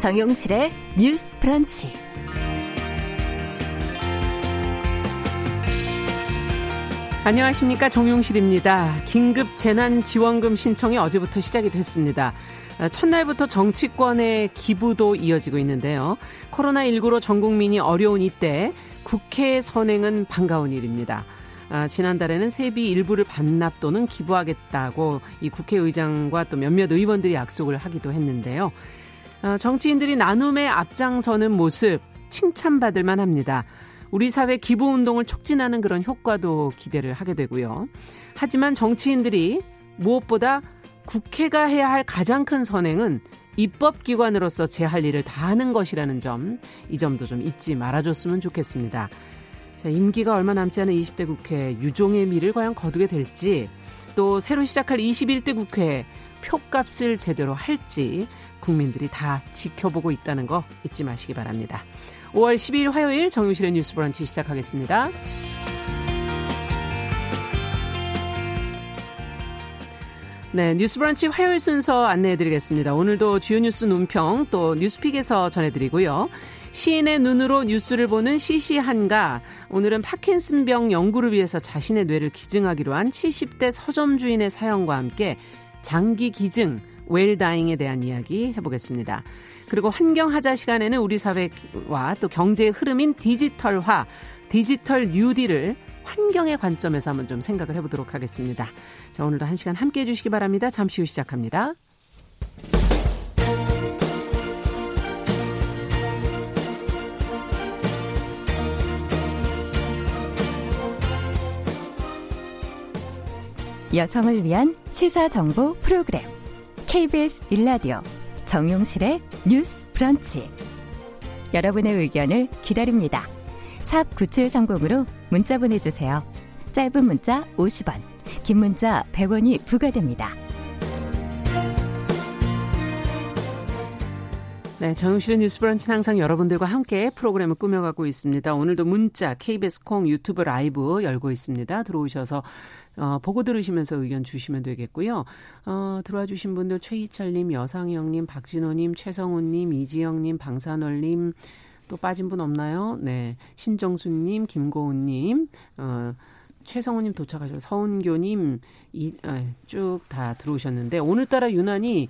정용실의 뉴스 프런치. 안녕하십니까 정용실입니다. 긴급 재난지원금 신청이 어제부터 시작이 됐습니다. 첫날부터 정치권의 기부도 이어지고 있는데요. 코로나19로 전 국민이 어려운 이때 국회 선행은 반가운 일입니다. 아, 지난달에는 세비 일부를 반납 또는 기부하겠다고 이 국회의장과 또 몇몇 의원들이 약속을 하기도 했는데요. 아, 정치인들이 나눔에 앞장서는 모습 칭찬받을 만합니다. 우리 사회 기부 운동을 촉진하는 그런 효과도 기대를 하게 되고요. 하지만 정치인들이 무엇보다 국회가 해야 할 가장 큰 선행은 입법기관으로서 제 할 일을 다 하는 것이라는 점, 이 점도 좀 잊지 말아줬으면 좋겠습니다. 자, 임기가 얼마 남지 않은 20대 국회 유종의 미를 과연 거두게 될지 또 새로 시작할 21대 국회 표값을 제대로 할지 국민들이 다 지켜보고 있다는 거 잊지 마시기 바랍니다. 5월 12일 화요일 정유실의 뉴스 브런치 시작하겠습니다. 네, 뉴스 브런치 화요일 순서 안내해드리겠습니다. 오늘도 주요 뉴스 논평 또 뉴스픽에서 전해드리고요. 시인의 눈으로 뉴스를 보는 시시한가. 오늘은 파킨슨병 연구를 위해서 자신의 뇌를 기증하기로 한 70대 서점 주인의 사연과 함께 장기 기증, 웰다잉에 대한 이야기 해보겠습니다. 그리고 환경하자 시간에는 우리 사회와 또 경제의 흐름인 디지털화, 디지털 뉴딜을 환경의 관점에서 한번 좀 생각을 해보도록 하겠습니다. 자, 오늘도 한 시간 함께 해주시기 바랍니다. 잠시 후 시작합니다. 여성을 위한 시사 정보 프로그램 KBS 일라디오 정용실의 뉴스 브런치 여러분의 의견을 기다립니다. 샵 9730으로 문자 보내주세요. 짧은 문자 50원, 긴 문자 100원이 부과됩니다. 네, 정용실의 뉴스 브런치는 항상 여러분들과 함께 프로그램을 꾸며가고 있습니다. 오늘도 문자, KBS 콩, 유튜브 라이브 열고 있습니다. 들어오셔서 어, 보고 들으시면서 의견 주시면 되겠고요. 어, 들어와 주신 분들 최희철님, 여상영님, 박진호님, 최성훈님, 이지영님, 방산월님, 또 빠진 분 없나요? 네, 신정수님, 김고은님, 어, 최성우님 도착하셔서 서은교님 아, 쭉다 들어오셨는데 오늘따라 유난히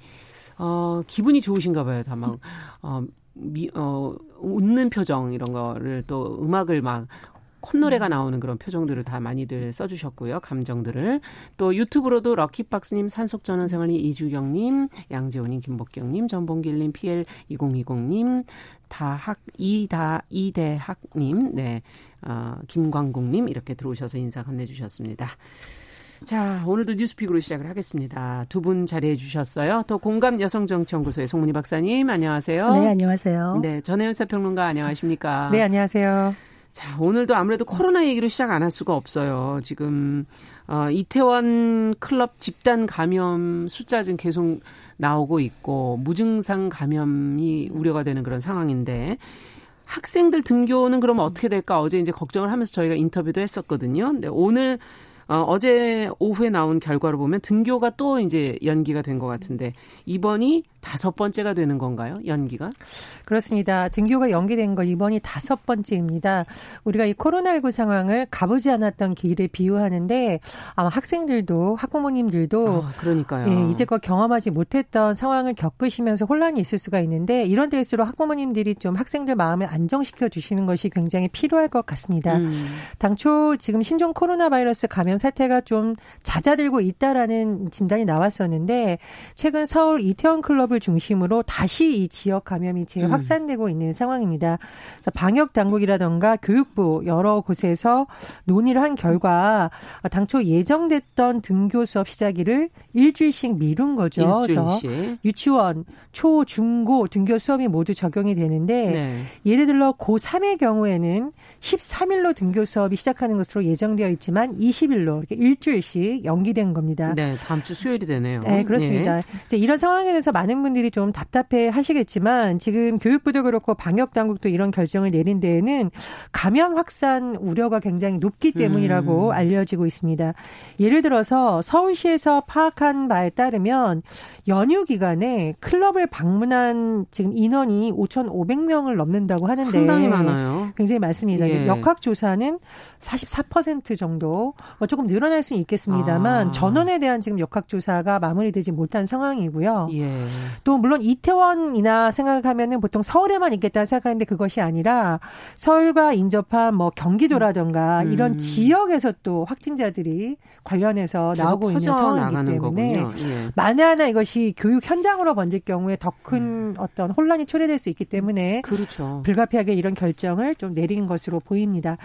어, 기분이 좋으신가 봐요. 다 막, 어, 미, 어, 웃는 표정 이런 거를 또 음악을 막 콧노래가 나오는 그런 표정들을 다 많이들 써주셨고요. 감정들을. 또 유튜브로도 럭키박스님, 산속전원생활님, 이주경님, 양재호님, 김복경님, 전봉길님, PL2020님, 다학, 이다, 이대학님, 네, 어, 김광국님, 이렇게 들어오셔서 인사 건네주셨습니다. 자, 오늘도 뉴스픽으로 시작을 하겠습니다. 두 분 자리해 주셨어요. 또 공감 여성정치연구소의 송문희 박사님, 안녕하세요. 네, 안녕하세요. 네, 전혜연 사평론가 안녕하십니까? 네, 안녕하세요. 자, 오늘도 아무래도 코로나 얘기로 시작 안 할 수가 없어요. 지금 어, 이태원 클럽 집단 감염 숫자 지금 계속 나오고 있고 무증상 감염이 우려가 되는 그런 상황인데 학생들 등교는 그럼 어떻게 될까 어제 이제 걱정을 하면서 저희가 인터뷰도 했었거든요. 근데 오늘 어, 어제 오후에 나온 결과로 보면 등교가 또 이제 연기가 된 것 같은데 이번이 다섯 번째가 되는 건가요? 연기가? 그렇습니다. 등교가 연기된 거 이번이 다섯 번째입니다. 우리가 이 코로나19 상황을 가보지 않았던 길에 비유하는데 아마 학생들도 학부모님들도 어, 그러니까요. 예, 이제껏 경험하지 못했던 상황을 겪으시면서 혼란이 있을 수가 있는데 이런 데일수록 학부모님들이 좀 학생들 마음을 안정시켜 주시는 것이 굉장히 필요할 것 같습니다. 음. 당초 지금 신종 코로나 바이러스 감염 사태가 좀 잦아들고 있다라는 진단이 나왔었는데 최근 서울 이태원 클럽을 중심으로 다시 이 지역 감염이 재확산되고 음. 있는 상황입니다. 그래서 방역 당국이라던가 교육부 여러 곳에서 논의를 한 결과 당초 예정됐던 등교 수업 시작일을 일주일씩 미룬 거죠. 일주일씩. 그래서 유치원, 초, 중, 고 등교 수업이 모두 적용이 되는데 네. 예를 들어 고3의 경우에는 13일로 등교 수업이 시작하는 것으로 예정되어 있지만 20일로 수요일로 이렇게 일주일씩 연기된 겁니다. 네, 다음 주 수요일이 되네요. 네, 그렇습니다. 네. 이제 이런 상황에 대해서 많은 분들이 좀 답답해 하시겠지만 지금 교육부도 그렇고 방역 당국도 이런 결정을 내린 데에는 감염 확산 우려가 굉장히 높기 때문이라고 음. 알려지고 있습니다. 예를 들어서 서울시에서 파악한 바에 따르면 연휴 기간에 클럽을 방문한 지금 인원이 5,500명을 넘는다고 하는데 상당히 많아요. 굉장히 많습니다. 예. 역학 조사는 44% 정도 뭐 조금 늘어날 수는 있겠습니다만 아. 전원에 대한 지금 역학 조사가 마무리되지 못한 상황이고요. 예. 또 물론 이태원이나 생각하면은 보통 서울에만 있겠다 생각하는데 그것이 아니라 서울과 인접한 뭐 경기도라든가 음. 이런 지역에서 또 확진자들이 관련해서 나오고 있는 상황이기 때문에 예. 만에 하나 이것이 교육 현장으로 번질 경우에 더큰 음. 어떤 혼란이 초래될 수 있기 때문에 그렇죠. 불가피하게 이런 결정을 좀 내린 것으로 보입니다.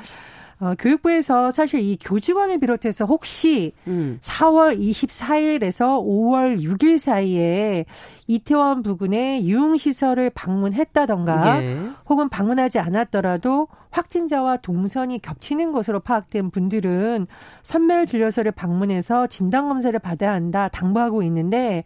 어, 교육부에서 사실 이 교직원을 비롯해서 혹시 음. 4월 24일에서 5월 6일 사이에 이태원 부근의 유흥시설을 방문했다던가 예. 혹은 방문하지 않았더라도 확진자와 동선이 겹치는 것으로 파악된 분들은 선멸 진료소를 방문해서 진단검사를 받아야 한다 당부하고 있는데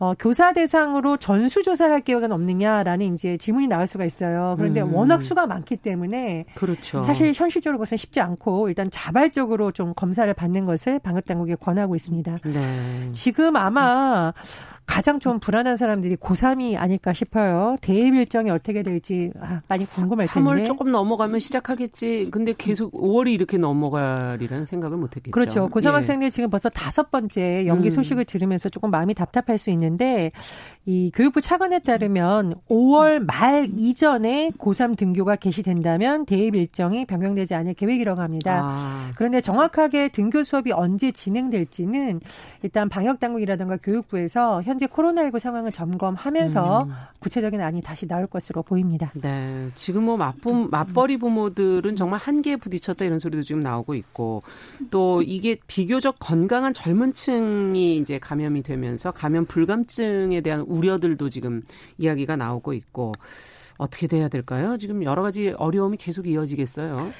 어, 교사 대상으로 전수 조사를 할 계획은 없느냐라는 이제 질문이 나올 수가 있어요. 그런데 음. 워낙 수가 많기 때문에 그렇죠. 사실 현실적으로 그것은 쉽지 않고 일단 자발적으로 좀 검사를 받는 것을 방역 당국에 권하고 있습니다. 네. 지금 아마 가장 좀 불안한 사람들이 고3이 아닐까 싶어요. 대입 일정이 어떻게 될지 아, 많이 궁금할 텐데. 3월 조금 넘어가면 시작하겠지. 근데 계속 5월이 이렇게 넘어가리라는 생각을 못 했겠죠. 그렇죠. 고3 예. 학생들 지금 벌써 다섯 번째 연기 음. 소식을 들으면서 조금 마음이 답답할 수 있는 데 이 교육부 차관에 따르면 5월 말 이전에 고3 등교가 개시된다면 대입 일정이 변경되지 않을 계획이라고 합니다. 아. 그런데 정확하게 등교 수업이 언제 진행될지는 일단 방역 당국이라든가 교육부에서 현 현재 코로나19 상황을 점검하면서 음. 구체적인 안이 다시 나올 것으로 보입니다. 네. 지금 뭐 맞부, 맞벌이 부모들은 정말 한계에 부딪혔다 이런 소리도 지금 나오고 있고 또 이게 비교적 건강한 젊은 층이 이제 감염이 되면서 감염 불감 증에 대한 우려들도 지금 이야기가 나오고 있고 어떻게 돼야 될까요? 지금 여러 가지 어려움이 계속 이어지겠어요.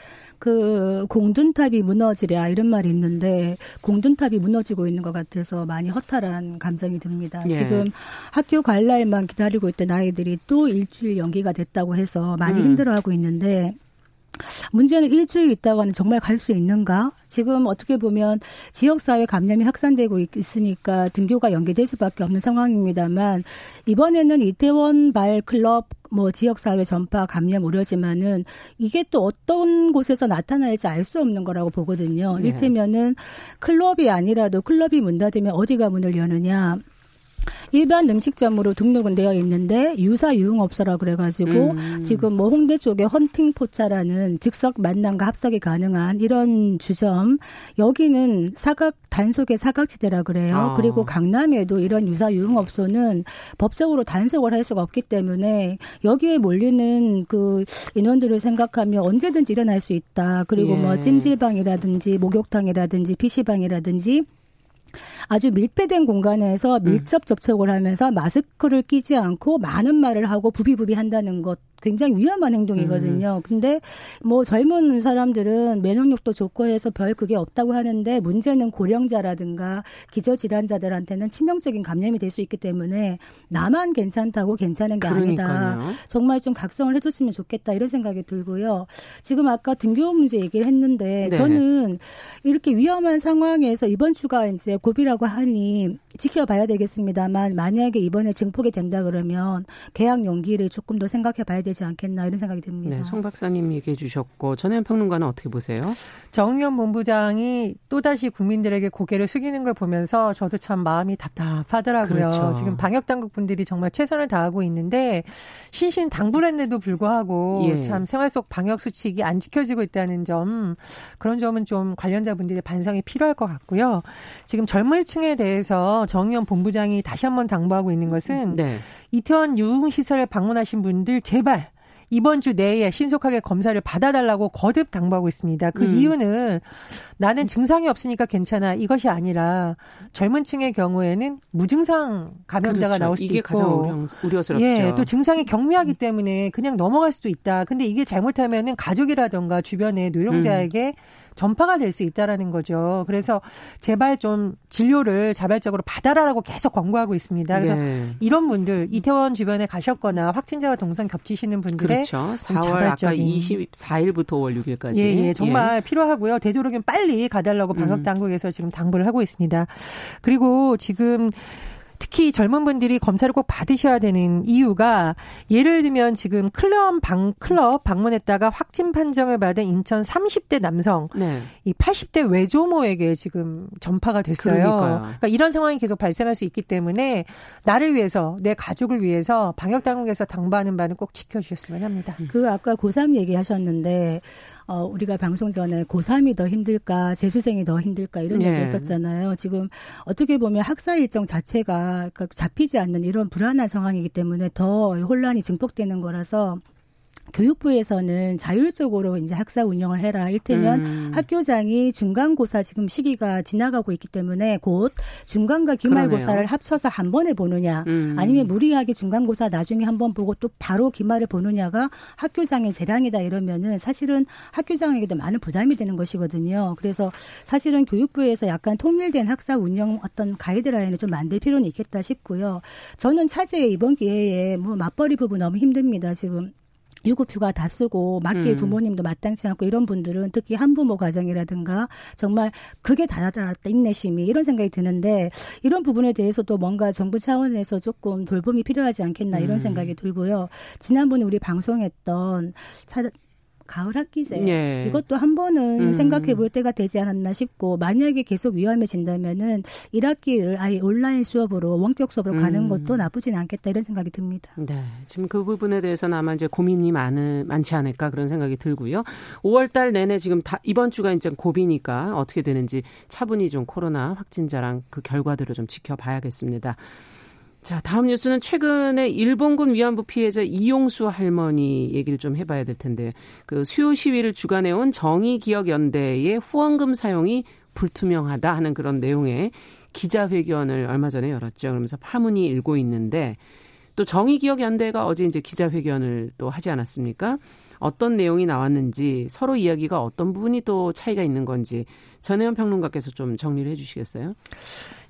그 공든탑이 무너지랴 이런 말이 있는데 공든탑이 무너지고 있는 것 같아서 많이 허탈한 감정이 듭니다. 예. 지금 학교 갈 날만 기다리고 있던 아이들이 또 일주일 연기가 됐다고 해서 많이 음. 힘들어하고 있는데 문제는 일주일 있다가는 정말 갈 수 있는가? 지금 어떻게 보면 지역사회 감염이 확산되고 있으니까 등교가 연기될 수밖에 없는 상황입니다만 이번에는 이태원 발 클럽 뭐 지역사회 전파 감염 우려지만은 이게 또 어떤 곳에서 나타날지 알 수 없는 거라고 보거든요. 네. 이를테면은 클럽이 아니라도 클럽이 문 닫으면 어디가 문을 여느냐. 일반 음식점으로 등록은 되어 있는데 유사 유흥업소라 그래가지고 음. 지금 뭐 홍대 쪽에 헌팅 포차라는 즉석 만남과 합석이 가능한 이런 주점 여기는 사각 단속의 사각지대라 그래요. 아. 그리고 강남에도 이런 유사 유흥업소는 법적으로 단속을 할 수가 없기 때문에 여기에 몰리는 그 인원들을 생각하면 언제든지 일어날 수 있다. 그리고 뭐 예. 뭐 찜질방이라든지 목욕탕이라든지 PC방이라든지 아주 밀폐된 공간에서 음. 밀접 접촉을 하면서 마스크를 끼지 않고 많은 말을 하고 부비부비 한다는 것 굉장히 위험한 행동이거든요. 음. 근데 뭐 젊은 사람들은 면역력도 좋고 해서 별 그게 없다고 하는데 문제는 고령자라든가 기저질환자들한테는 치명적인 감염이 될 수 있기 때문에 나만 괜찮다고 괜찮은 게 그러니까요. 아니다. 정말 좀 각성을 해줬으면 좋겠다 이런 생각이 들고요. 지금 아까 등교 문제 얘기를 했는데 네. 저는 이렇게 위험한 상황에서 이번 주가 이제 고비라고 하니 지켜봐야 되겠습니다만 만약에 이번에 증폭이 된다 그러면 개학 연기를 조금 더 생각해 봐야 되지 않겠나 이런 생각이 듭니다. 네, 송 박사님 얘기해 주셨고 전현 평론가는 어떻게 보세요? 정의원 본부장이 또다시 국민들에게 고개를 숙이는 걸 보면서 저도 참 마음이 답답하더라고요. 그렇죠. 지금 방역 당국 분들이 정말 최선을 다하고 있는데 신신 당부했는데도 불구하고 예. 참 생활 속 방역 수칙이 안 지켜지고 있다는 점 그런 점은 좀 관련자분들의 반성이 필요할 것 같고요. 지금 젊은 층에 대해서 정의원 본부장이 다시 한번 당부하고 있는 것은 네. 이태원 유흥시설 방문하신 분들 제발 이번 주 내에 신속하게 검사를 받아달라고 거듭 당부하고 있습니다. 그 음. 이유는 나는 증상이 없으니까 괜찮아 이것이 아니라 젊은 층의 경우에는 무증상 감염자가 그렇죠. 나올 수도 이게 있고 가장 우려 스럽죠. 예, 또 증상이 경미하기 때문에 그냥 넘어갈 수도 있다. 근데 이게 잘못하면은 가족이라던가 주변의 노령자에게 음. 전파가 될 수 있다라는 거죠. 그래서 제발 좀 진료를 자발적으로 받아라라고 계속 권고하고 있습니다. 그래서 네. 이런 분들 이태원 주변에 가셨거나 확진자와 동선 겹치시는 분들의 그렇죠. 4월 자발적인. 아까 24일부터 5월 6일까지 예, 예, 정말 예. 필요하고요. 되도록이면 빨리 가달라고 방역 음. 당국에서 지금 당부를 하고 있습니다. 그리고 지금 특히 젊은 분들이 검사를 꼭 받으셔야 되는 이유가 예를 들면 지금 클럽 방 클럽 방문했다가 확진 판정을 받은 인천 30대 남성 네. 이 80대 외조모에게 지금 전파가 됐어요. 그러니까요. 그러니까 이런 상황이 계속 발생할 수 있기 때문에 나를 위해서 내 가족을 위해서 방역 당국에서 당부하는 바는 꼭 지켜주셨으면 합니다. 그 아까 고3 얘기하셨는데 어, 우리가 방송 전에 고3이 더 힘들까, 재수생이 더 힘들까 이런 예. 얘기 했었잖아요. 지금 어떻게 보면 학사 일정 자체가 그러니까 잡히지 않는 이런 불안한 상황이기 때문에 더 혼란이 증폭되는 거라서 교육부에서는 자율적으로 이제 학사 운영을 해라. 일테면 음. 학교장이 중간고사 지금 시기가 지나가고 있기 때문에 곧 중간과 기말고사를 그러네요. 합쳐서 한 번에 보느냐, 음. 아니면 무리하게 중간고사 나중에 한 번 보고 또 바로 기말을 보느냐가 학교장의 재량이다 이러면은 사실은 학교장에게도 많은 부담이 되는 것이거든요. 그래서 사실은 교육부에서 약간 통일된 학사 운영 어떤 가이드라인을 좀 만들 필요는 있겠다 싶고요. 저는 차제에 이번 기회에 뭐 맞벌이 부부 너무 힘듭니다. 지금 유급휴가 다 쓰고 맞게 음. 부모님도 마땅치 않고 이런 분들은 특히 한부모 가정이라든가 정말 그게 다다랐다 인내심이 이런 생각이 드는데 이런 부분에 대해서도 뭔가 정부 차원에서 조금 돌봄이 필요하지 않겠나 이런 음. 생각이 들고요. 지난번에 우리 방송했던 차, 가을 학기제 예. 이것도 한 번은 음. 생각해 볼 때가 되지 않았나 싶고 만약에 계속 위험해진다면은 1학기를 아예 온라인 수업으로 원격 수업으로 음. 가는 것도 나쁘진 않겠다 이런 생각이 듭니다. 네. 지금 그 부분에 대해서는 아마 이제 고민이 많은 많지 않을까 그런 생각이 들고요. 5월 달 내내 지금 다 이번 주가 이제 고비니까 어떻게 되는지 차분히 좀 코로나 확진자랑 그 결과들을 좀 지켜봐야겠습니다. 자, 다음 뉴스는 최근에 일본군 위안부 피해자 이용수 할머니 얘기를 좀 해봐야 될 텐데, 그 수요 시위를 주관해온 정의기억연대의 후원금 사용이 불투명하다 하는 그런 내용의 기자회견을 얼마 전에 열었죠. 그러면서 파문이 일고 있는데, 또 정의기억연대가 어제 이제 기자회견을 또 하지 않았습니까? 어떤 내용이 나왔는지 서로 이야기가 어떤 부분이 또 차이가 있는 건지 전혜연 평론가께서 좀 정리를 해주시겠어요?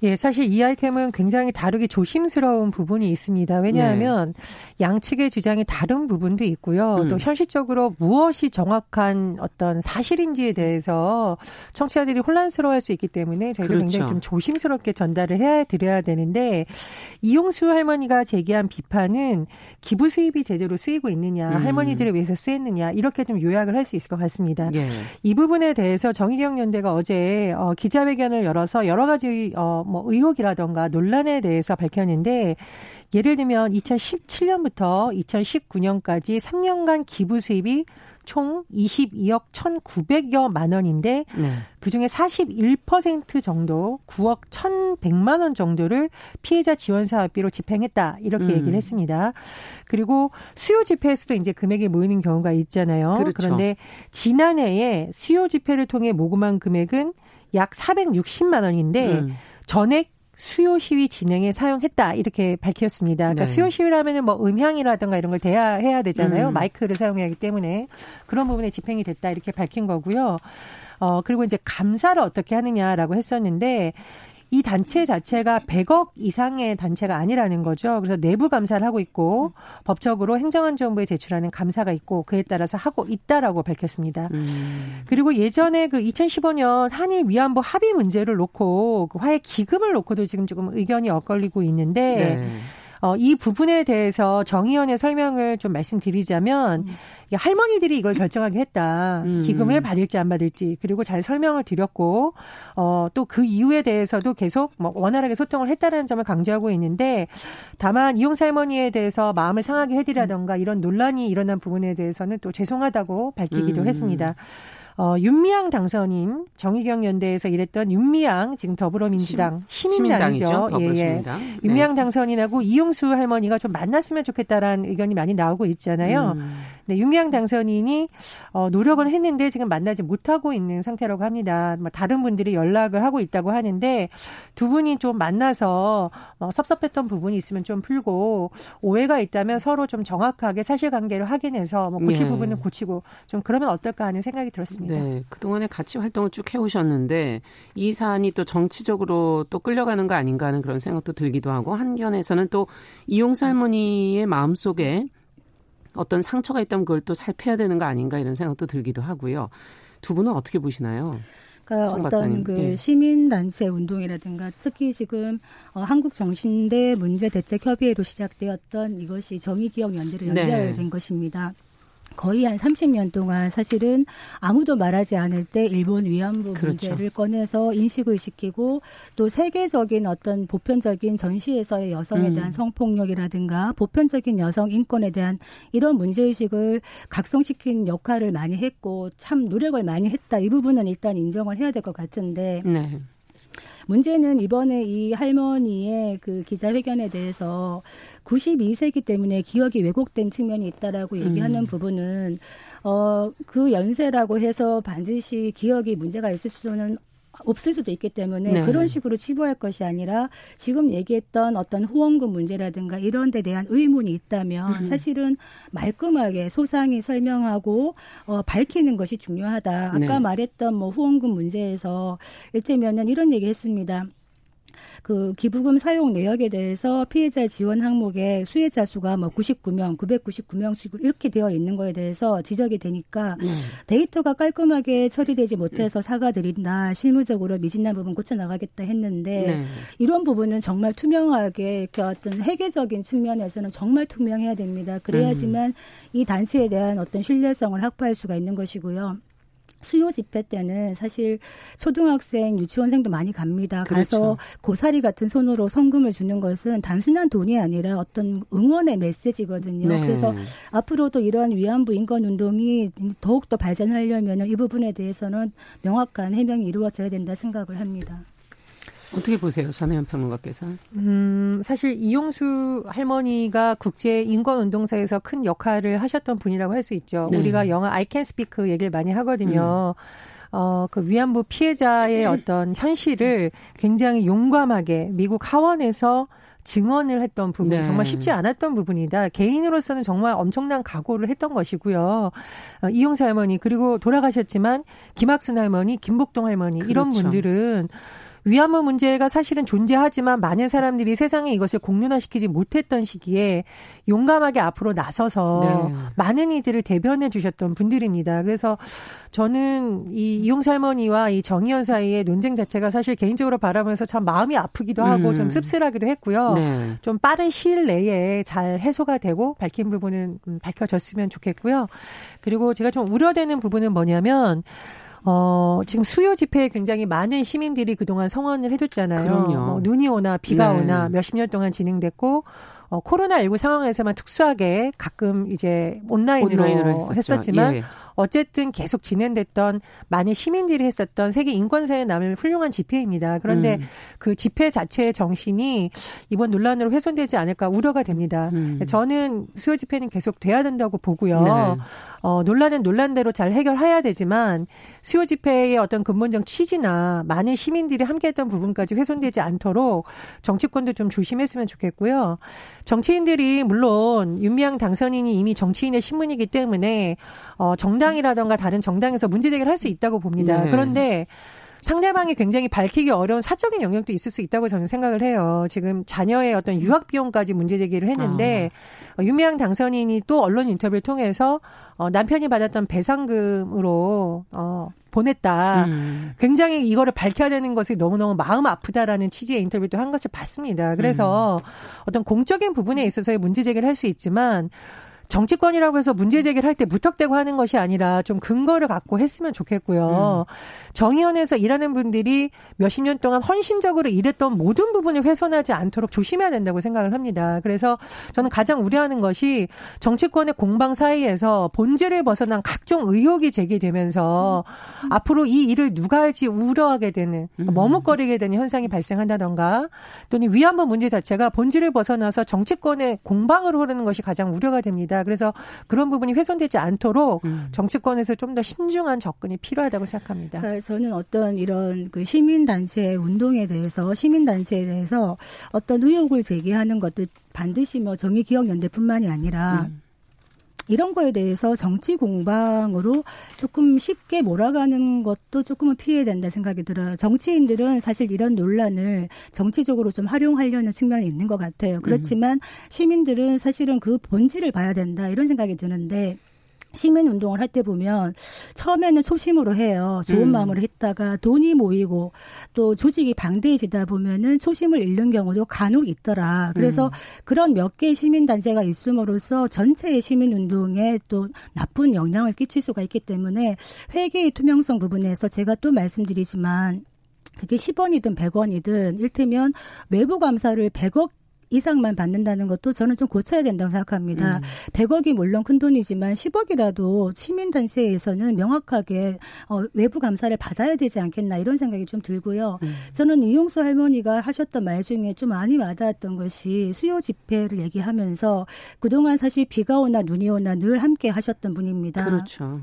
예, 사실 이 아이템은 굉장히 다르게 조심스러운 부분이 있습니다. 왜냐하면 네. 양측의 주장이 다른 부분도 있고요. 음. 또 현실적으로 무엇이 정확한 어떤 사실인지에 대해서 청취자들이 혼란스러워할 수 있기 때문에 저희가 그렇죠. 굉장히 좀 조심스럽게 전달을 해야 드려야 되는데 이용수 할머니가 제기한 비판은 기부 수입이 제대로 쓰이고 있느냐, 음. 할머니들을 위해서 쓰였느냐 이렇게 좀 요약을 할 수 있을 것 같습니다. 예. 이 부분에 대해서 정의경 연대가 어제 어, 기자회견을 열어서 여러 가지 어, 뭐 의혹이라던가 논란에 대해서 밝혔는데 예를 들면 2017년부터 2019년까지 3년간 기부 수입이 총 22억 1,900여만 원인데 네. 그중에 41% 정도 9억 1,100만 원 정도를 피해자 지원 사업비로 집행했다. 이렇게 음. 얘기를 했습니다. 그리고 수요 집회에서도 이제 금액이 모이는 경우가 있잖아요. 그렇죠. 그런데 지난해에 수요 집회를 통해 모금한 금액은 약 460만 원인데 음. 전액 수요 시위 진행에 사용했다 이렇게 밝혔습니다. 그러니까 네. 수요 시위라면은 뭐 음향이라든가 이런 걸 대야해야 되잖아요. 음. 마이크를 사용해야 하기 때문에 그런 부분에 집행이 됐다 이렇게 밝힌 거고요. 어 그리고 이제 감사를 어떻게 하느냐라고 했었는데 이 단체 자체가 100억 이상의 단체가 아니라는 거죠. 그래서 내부 감사를 하고 있고 법적으로 행정안전부에 제출하는 감사가 있고 그에 따라서 하고 있다라고 밝혔습니다. 음. 그리고 예전에 그 2015년 한일 위안부 합의 문제를 놓고 그 화해 기금을 놓고도 지금 조금 의견이 엇갈리고 있는데 네. 어, 이 부분에 대해서 정의원의 설명을 좀 말씀드리자면 음. 할머니들이 이걸 결정하게 했다. 음. 기금을 받을지 안 받을지 그리고 잘 설명을 드렸고 어, 또 그 이유에 대해서도 계속 뭐 원활하게 소통을 했다라는 점을 강조하고 있는데 다만 이용사 할머니에 대해서 마음을 상하게 해드리라던가 이런 논란이 일어난 부분에 대해서는 또 죄송하다고 밝히기도 음. 했습니다. 어, 윤미향 당선인 정의경 연대에서 일했던 윤미향 지금 더불어민주당 시민당이죠. 예, 예. 네. 윤미향 당선인하고 이용수 할머니가 좀 만났으면 좋겠다라는 의견이 많이 나오고 있잖아요. 음. 네, 윤미향 당선인이 어, 노력을 했는데 지금 만나지 못하고 있는 상태라고 합니다. 뭐 다른 분들이 연락을 하고 있다고 하는데 두 분이 좀 만나서 어, 섭섭했던 부분이 있으면 좀 풀고 오해가 있다면 서로 좀 정확하게 사실관계를 확인해서 뭐 고칠 예. 부분은 고치고 좀 그러면 어떨까 하는 생각이 들었습니다. 네, 그동안에 같이 활동을 쭉 해오셨는데 이 사안이 또 정치적으로 또 끌려가는 거 아닌가 하는 그런 생각도 들기도 하고 한견에서는 또 이용사 할머니의 마음속에 어떤 상처가 있다면 그걸 또 살펴야 되는 거 아닌가 이런 생각도 들기도 하고요. 두 분은 어떻게 보시나요? 그러니까 어떤 박사님. 그 예. 시민단체 운동이라든가 특히 지금 어, 한국정신대 문제대책협의회로 시작되었던 이것이 정의기억연대로 네. 연결된 네. 것입니다. 거의 한 30년 동안 사실은 아무도 말하지 않을 때 일본 위안부 그렇죠. 문제를 꺼내서 인식을 시키고 또 세계적인 어떤 보편적인 전시에서의 여성에 음. 대한 성폭력이라든가 보편적인 여성 인권에 대한 이런 문제의식을 각성시킨 역할을 많이 했고 참 노력을 많이 했다. 이 부분은 일단 인정을 해야 될 것 같은데 네. 문제는 이번에 이 할머니의 그 기자회견에 대해서 92세기 때문에 기억이 왜곡된 측면이 있다라고 얘기하는 음. 부분은 어, 그 연세라고 해서 반드시 기억이 문제가 있을 수는 없을 수도 있기 때문에 네. 그런 식으로 치부할 것이 아니라 지금 얘기했던 어떤 후원금 문제라든가 이런 데 대한 의문이 있다면 음. 사실은 말끔하게 소상히 설명하고 어, 밝히는 것이 중요하다. 아까 네. 말했던 뭐 후원금 문제에서 일테면은 이런 얘기 했습니다. 그 기부금 사용 내역에 대해서 피해자 지원 항목에 수혜자 수가 뭐 99명, 999명씩 이렇게 되어 있는 거에 대해서 지적이 되니까 네. 데이터가 깔끔하게 처리되지 못해서 사과드린다. 실무적으로 미진한 부분 고쳐 나가겠다 했는데 네. 이런 부분은 정말 투명하게 그 어떤 회계적인 측면에서는 정말 투명해야 됩니다. 그래야지만 음. 이 단체에 대한 어떤 신뢰성을 확보할 수가 있는 것이고요. 수요 집회 때는 사실 초등학생, 유치원생도 많이 갑니다. 그래서 그렇죠. 고사리 같은 손으로 성금을 주는 것은 단순한 돈이 아니라 어떤 응원의 메시지거든요. 네. 그래서 앞으로도 이러한 위안부 인권 운동이 더욱더 발전하려면 이 부분에 대해서는 명확한 해명이 이루어져야 된다 생각을 합니다. 어떻게 보세요, 전혜연 평론가께서? 음, 사실 이용수 할머니가 국제 인권 운동사에서 큰 역할을 하셨던 분이라고 할 수 있죠. 네. 우리가 영화 I Can Speak 얘기를 많이 하거든요. 음. 어, 그 위안부 피해자의 어떤 현실을 굉장히 용감하게 미국 하원에서 증언을 했던 부분 네. 정말 쉽지 않았던 부분이다. 개인으로서는 정말 엄청난 각오를 했던 것이고요. 어, 이용수 할머니 그리고 돌아가셨지만 김학순 할머니, 김복동 할머니 그렇죠. 이런 분들은 위안부 문제가 사실은 존재하지만 많은 사람들이 세상에 이것을 공론화시키지 못했던 시기에 용감하게 앞으로 나서서 네. 많은 이들을 대변해 주셨던 분들입니다. 그래서 저는 이 이용사 할머니와 이 정의연 사이의 논쟁 자체가 사실 개인적으로 바라보면서 참 마음이 아프기도 하고 음. 좀 씁쓸하기도 했고요. 네. 좀 빠른 시일 내에 잘 해소가 되고 밝힌 부분은 음, 밝혀졌으면 좋겠고요. 그리고 제가 좀 우려되는 부분은 뭐냐면 어, 지금 수요 집회에 굉장히 많은 시민들이 그동안 성원을 해줬잖아요. 그럼요. 뭐 눈이 오나 비가 네. 오나 몇십 년 동안 진행됐고 어, 코로나19 상황에서만 특수하게 가끔 이제 온라인으로, 온라인으로 했었지만 예. 어쨌든 계속 진행됐던 많은 시민들이 했었던 세계 인권사에 남을 훌륭한 집회입니다. 그런데 음. 그 집회 자체의 정신이 이번 논란으로 훼손되지 않을까 우려가 됩니다. 음. 저는 수요 집회는 계속 돼야 된다고 보고요. 네. 어, 논란은 논란대로 잘 해결해야 되지만 수요 집회의 어떤 근본적 취지나 많은 시민들이 함께했던 부분까지 훼손되지 않도록 정치권도 좀 조심했으면 좋겠고요. 정치인들이 물론 윤미향 당선인이 이미 정치인의 신문이기 때문에 어, 정당이라던가 다른 정당에서 문제 제기를 할 수 있다고 봅니다. 네. 그런데 상대방이 굉장히 밝히기 어려운 사적인 영역도 있을 수 있다고 저는 생각을 해요. 지금 자녀의 어떤 유학 비용까지 문제 제기를 했는데 아. 어, 유미양 당선인이 또 언론 인터뷰를 통해서 어, 남편이 받았던 배상금으로 어, 보냈다. 음. 굉장히 이거를 밝혀야 되는 것이 너무너무 마음 아프다라는 취지의 인터뷰도 한 것을 봤습니다. 그래서 음. 어떤 공적인 부분에 있어서의 문제 제기를 할 수 있지만 정치권이라고 해서 문제 제기를 할 때 무턱대고 하는 것이 아니라 좀 근거를 갖고 했으면 좋겠고요. 음. 정의원에서 일하는 분들이 몇십 년 동안 헌신적으로 일했던 모든 부분을 훼손하지 않도록 조심해야 된다고 생각을 합니다. 그래서 저는 가장 우려하는 것이 정치권의 공방 사이에서 본질을 벗어난 각종 의혹이 제기되면서 음. 앞으로 이 일을 누가 할지 우려하게 되는 음. 머뭇거리게 되는 현상이 발생한다던가 또는 위안부 문제 자체가 본질을 벗어나서 정치권의 공방으로 흐르는 것이 가장 우려가 됩니다. 그래서 그런 부분이 훼손되지 않도록 음. 정치권에서 좀 더 신중한 접근이 필요하다고 생각합니다. 그러니까 저는 어떤 이런 그 시민 단체 운동에 대해서 시민 단체에 대해서 어떤 의혹을 제기하는 것도 반드시 뭐 정의기억연대뿐만이 아니라 음. 이런 거에 대해서 정치 공방으로 조금 쉽게 몰아가는 것도 조금은 피해야 된다 생각이 들어요. 정치인들은 사실 이런 논란을 정치적으로 좀 활용하려는 측면이 있는 것 같아요. 그렇지만 시민들은 사실은 그 본질을 봐야 된다 이런 생각이 드는데 시민 운동을 할 때 보면 처음에는 초심으로 해요. 좋은 음. 마음으로 했다가 돈이 모이고 또 조직이 방대해지다 보면은 초심을 잃는 경우도 간혹 있더라. 그래서 음. 그런 몇 개의 시민 단체가 있음으로써 전체의 시민 운동에 또 나쁜 영향을 끼칠 수가 있기 때문에 회계의 투명성 부분에서 제가 또 말씀드리지만 그게 10원이든 100원이든 일테면 외부 감사를 100억 이상만 받는다는 것도 저는 좀 고쳐야 된다고 생각합니다. 음. 100억이 물론 큰 돈이지만 10억이라도 시민 단체에서는 명확하게 어, 외부 감사를 받아야 되지 않겠나 이런 생각이 좀 들고요. 음. 저는 이용수 할머니가 하셨던 말 중에 좀 많이 와닿았던 것이 수요 집회를 얘기하면서 그동안 사실 비가 오나 눈이 오나 늘 함께 하셨던 분입니다. 그렇죠.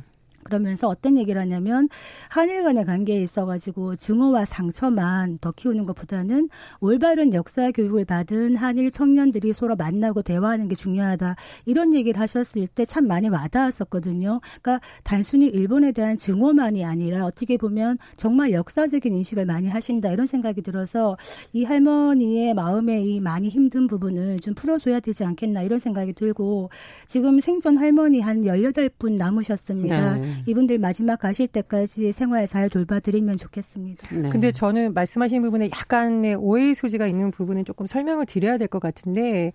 그러면서 어떤 얘기를 하냐면 한일 간의 관계에 있어 가지고 증오와 상처만 더 키우는 것보다는 올바른 역사 교육을 받은 한일 청년들이 서로 만나고 대화하는 게 중요하다 이런 얘기를 하셨을 때 참 많이 와닿았었거든요. 그러니까 단순히 일본에 대한 증오만이 아니라 어떻게 보면 정말 역사적인 인식을 많이 하신다 이런 생각이 들어서 이 할머니의 마음에 이 많이 힘든 부분을 좀 풀어줘야 되지 않겠나 이런 생각이 들고 지금 생존 할머니 한 18분 남으셨습니다. 네. 이분들 마지막 가실 때까지 생활 잘 돌봐드리면 좋겠습니다. 네. 근데 저는 말씀하신 부분에 약간의 오해의 소지가 있는 부분은 조금 설명을 드려야 될 것 같은데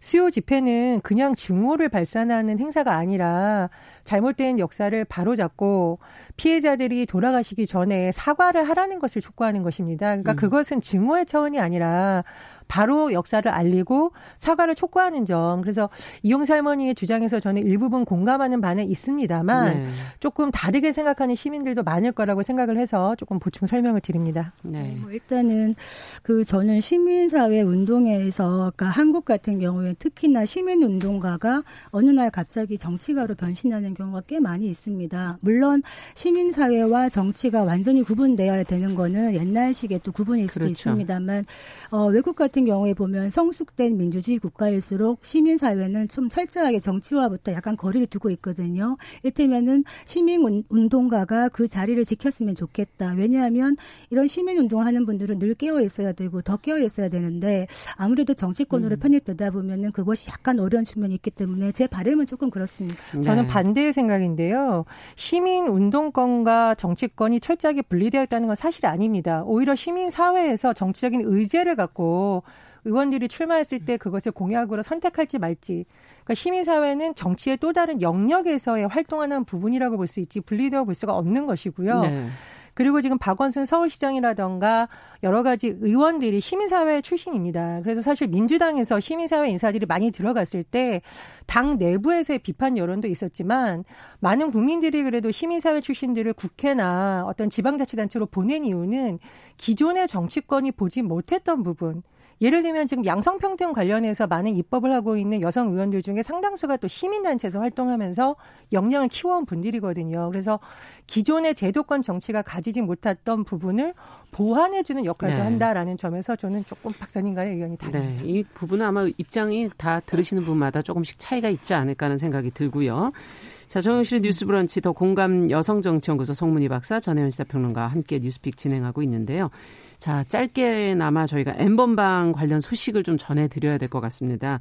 수요 집회는 그냥 증오를 발산하는 행사가 아니라 잘못된 역사를 바로잡고 피해자들이 돌아가시기 전에 사과를 하라는 것을 촉구하는 것입니다. 그러니까 음. 그것은 증오의 차원이 아니라 바로 역사를 알리고 사과를 촉구하는 점. 그래서 이용사 할머니의 주장에서 저는 일부분 공감하는 바는 있습니다만 네. 조금 다르게 생각하는 시민들도 많을 거라고 생각을 해서 조금 보충 설명을 드립니다. 네. 네뭐 일단은 그 저는 시민사회 운동에서 그러니까 한국 같은 경우에 특히나 시민 운동가가 어느 날 갑자기 정치가로 변신하는 경우가 꽤 많이 있습니다. 물론 시민사회와 정치가 완전히 구분되어야 되는 거는 옛날식의 또 구분일 수도 그렇죠. 있습니다만 어, 외국 같은 같은 경우에 보면 성숙된 민주주의 국가일수록 시민사회는 좀 철저하게 정치와부터 약간 거리를 두고 있거든요. 이를테면은 시민 운동가가 그 자리를 지켰으면 좋겠다. 왜냐하면 이런 시민 운동하는 분들은 늘 깨어 있어야 되고 더 깨어 있어야 되는데 아무래도 정치권으로 음. 편입되다 보면은 그것이 약간 어려운 측면이 있기 때문에 제 바람은 조금 그렇습니다. 네. 저는 반대의 생각인데요. 시민 운동권과 정치권이 철저하게 분리되어 있다는 건 사실 아닙니다. 오히려 시민 사회에서 정치적인 의제를 갖고 의원들이 출마했을 때 그것을 공약으로 선택할지 말지. 그러니까 시민사회는 정치의 또 다른 영역에서의 활동하는 부분이라고 볼 수 있지 분리되어 볼 수가 없는 것이고요. 네. 그리고 지금 박원순 서울시장이라던가 여러 가지 의원들이 시민사회 출신입니다. 그래서 사실 민주당에서 시민사회 인사들이 많이 들어갔을 때 당 내부에서의 비판 여론도 있었지만 많은 국민들이 그래도 시민사회 출신들을 국회나 어떤 지방자치단체로 보낸 이유는 기존의 정치권이 보지 못했던 부분 예를 들면 지금 양성평등 관련해서 많은 입법을 하고 있는 여성 의원들 중에 상당수가 또 시민단체에서 활동하면서 역량을 키워온 분들이거든요. 그래서 기존의 제도권 정치가 가지지 못했던 부분을 보완해주는 역할도 네. 한다라는 점에서 저는 조금 박사님과의 의견이 다릅니다. 네. 이 부분은 아마 입장이 다 들으시는 분마다 조금씩 차이가 있지 않을까 하는 생각이 들고요. 자, 정영실의 뉴스 브런치 더 공감 여성정치연구소 송문희 박사, 전혜연 시사평론가와 함께 뉴스픽 진행하고 있는데요. 자, 짧게나마 저희가 엠번방 관련 소식을 좀 전해드려야 될 것 같습니다.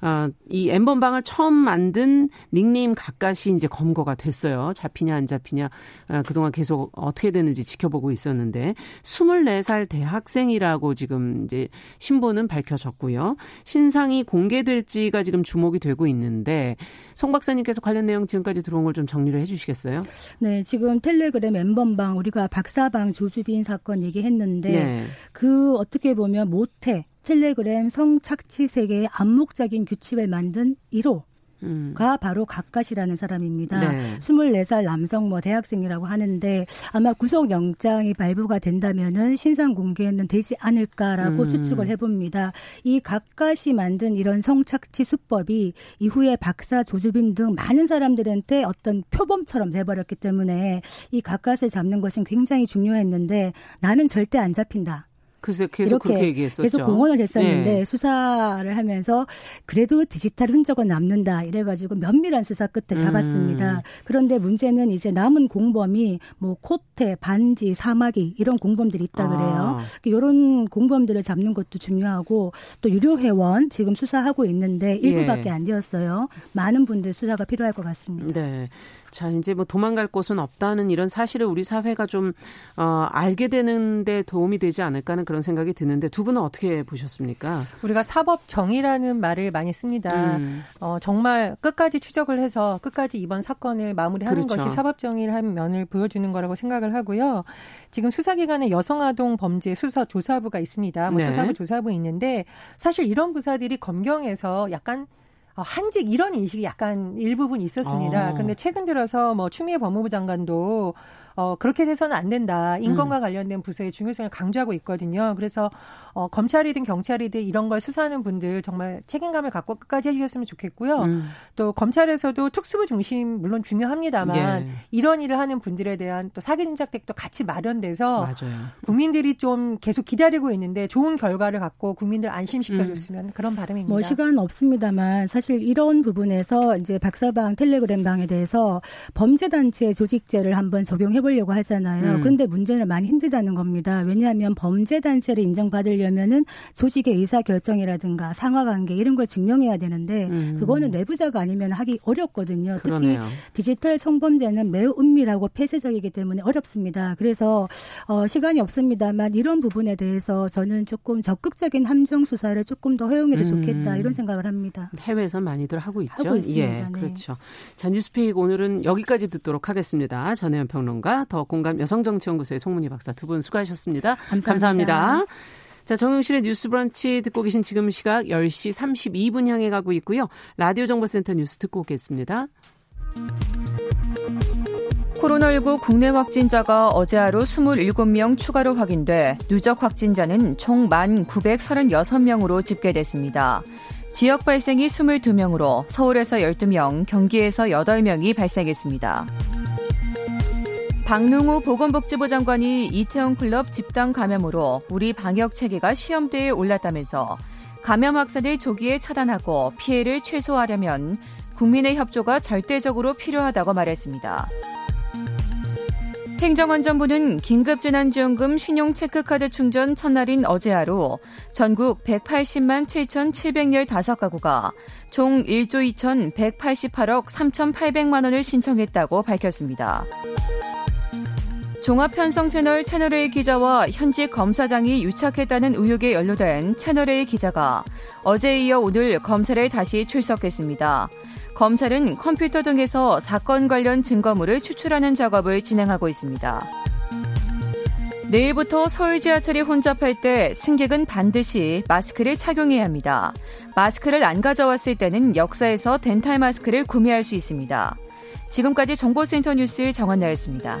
어, 이 엠번방을 처음 만든 닉네임 가까시 이제 검거가 됐어요. 잡히냐 안 잡히냐 어, 그동안 계속 어떻게 되는지 지켜보고 있었는데 24살 대학생이라고 지금 이제 신분은 밝혀졌고요. 신상이 공개될지가 지금 주목이 되고 있는데 송 박사님께서 관련 내용 지금까지 들어온 걸 좀 정리를 해주시겠어요? 네, 지금 텔레그램 엠번방 우리가 박사방 조주빈 사건 얘기했는데 네. 그 어떻게 보면 모태 텔레그램 성착취 세계의 암묵적인 규칙을 만든 1호 음. 바로 각갓이라는 사람입니다. 네. 24살 남성 뭐 대학생이라고 하는데 아마 구속영장이 발부가 된다면은 신상 공개는 되지 않을까라고 음. 추측을 해봅니다. 이 각갓이 만든 이런 성착취 수법이 이후에 박사 조주빈 등 많은 사람들한테 어떤 표범처럼 돼버렸기 때문에 이 각갓을 잡는 것은 굉장히 중요했는데 나는 절대 안 잡힌다. 글쎄 계속 그렇게 얘기했었죠. 계속 공언을 했었는데 네. 수사를 하면서 그래도 디지털 흔적은 남는다 이래가지고 면밀한 수사 끝에 음. 잡았습니다. 음. 그런데 문제는 이제 남은 공범이 뭐 코테, 반지, 사마귀 이런 공범들이 있다 그래요. 아. 이런 공범들을 잡는 것도 중요하고 또 유료 회원 지금 수사하고 있는데 일부밖에 예. 안 되었어요. 많은 분들 수사가 필요할 것 같습니다. 네. 자, 이제 뭐 도망갈 곳은 없다는 이런 사실을 우리 사회가 좀, 어, 알게 되는데 도움이 되지 않을까 하는 그런 생각이 드는데 두 분은 어떻게 보셨습니까? 우리가 사법 정의라는 말을 많이 씁니다. 음. 어, 정말 끝까지 추적을 해서 끝까지 이번 사건을 마무리하는 그렇죠. 것이 사법 정의를 한 면을 보여주는 거라고 생각을 하고요. 지금 수사기관에 여성아동 범죄 수사 조사부가 있습니다. 뭐 네. 수사부 조사부 있는데 사실 이런 부사들이 검경에서 약간 어, 한직 이런 인식이 약간 일부분 있었습니다. 어. 근데 최근 들어서 뭐 추미애 법무부 장관도 어, 그렇게 돼서는 안 된다. 인권과 음. 관련된 부서의 중요성을 강조하고 있거든요. 그래서 어, 검찰이든 경찰이든 이런 걸 수사하는 분들 정말 책임감을 갖고 끝까지 해주셨으면 좋겠고요. 음. 또 검찰에서도 특수부 중심 물론 중요합니다만 예. 이런 일을 하는 분들에 대한 또 사기 진작책도 같이 마련돼서 맞아요. 국민들이 좀 계속 기다리고 있는데 좋은 결과를 갖고 국민들 안심시켜줬으면 음. 그런 바람입니다. 뭐 시간은 없습니다만 사실 이런 부분에서 이제 박사방 텔레그램 방에 대해서 범죄 단체 조직제를 한번 적용해 해보려고 하잖아요. 음. 그런데 문제는 많이 힘들다는 겁니다. 왜냐하면 범죄 단체를 인정받으려면은 조직의 의사 결정이라든가 상하 관계 이런 걸 증명해야 되는데 음. 그거는 내부자가 아니면 하기 어렵거든요. 그러네요. 특히 디지털 성범죄는 매우 은밀하고 폐쇄적이기 때문에 어렵습니다. 그래서 어, 시간이 없습니다만 이런 부분에 대해서 저는 조금 적극적인 함정 수사를 조금 더 허용해도 음. 좋겠다 이런 생각을 합니다. 해외에서 많이들 하고 있죠. 하고 있습니다. 예, 네. 그렇죠. 잔뉴스픽 오늘은 여기까지 듣도록 하겠습니다. 전혜연 평론가 더 공감 여성정치연구소의 송문희 박사 두 분 수고하셨습니다. 감사합니다. 감사합니다. 자, 정용실의 뉴스 브런치 듣고 계신 지금 시각 10시 32분 향해 가고 있고요. 라디오 정보센터 뉴스 듣고 오겠습니다. 코로나19 국내 확진자가 어제 하루 27명 추가로 확인돼 누적 확진자는 총 1,936명으로 집계됐습니다. 지역 발생이 22명으로 서울에서 12명, 경기에서 8명이 발생했습니다. 박능우 보건복지부 장관이 이태원 클럽 집단 감염으로 우리 방역 체계가 시험대에 올랐다면서 감염 확산을 조기에 차단하고 피해를 최소화하려면 국민의 협조가 절대적으로 필요하다고 말했습니다. 행정안전부는 긴급재난지원금 신용체크카드 충전 첫날인 어제 하루 전국 180만 7,715가구가 총 1조 2,188억 3,800만 원을 신청했다고 밝혔습니다. 종합편성 채널 채널A 기자와 현직 검사장이 유착했다는 의혹에 연루된 채널A 기자가 어제 이어 오늘 검찰에 다시 출석했습니다. 검찰은 컴퓨터 등에서 사건 관련 증거물을 추출하는 작업을 진행하고 있습니다. 내일부터 서울 지하철이 혼잡할 때 승객은 반드시 마스크를 착용해야 합니다. 마스크를 안 가져왔을 때는 역사에서 덴탈 마스크를 구매할 수 있습니다. 지금까지 정보센터 뉴스 정한나였습니다.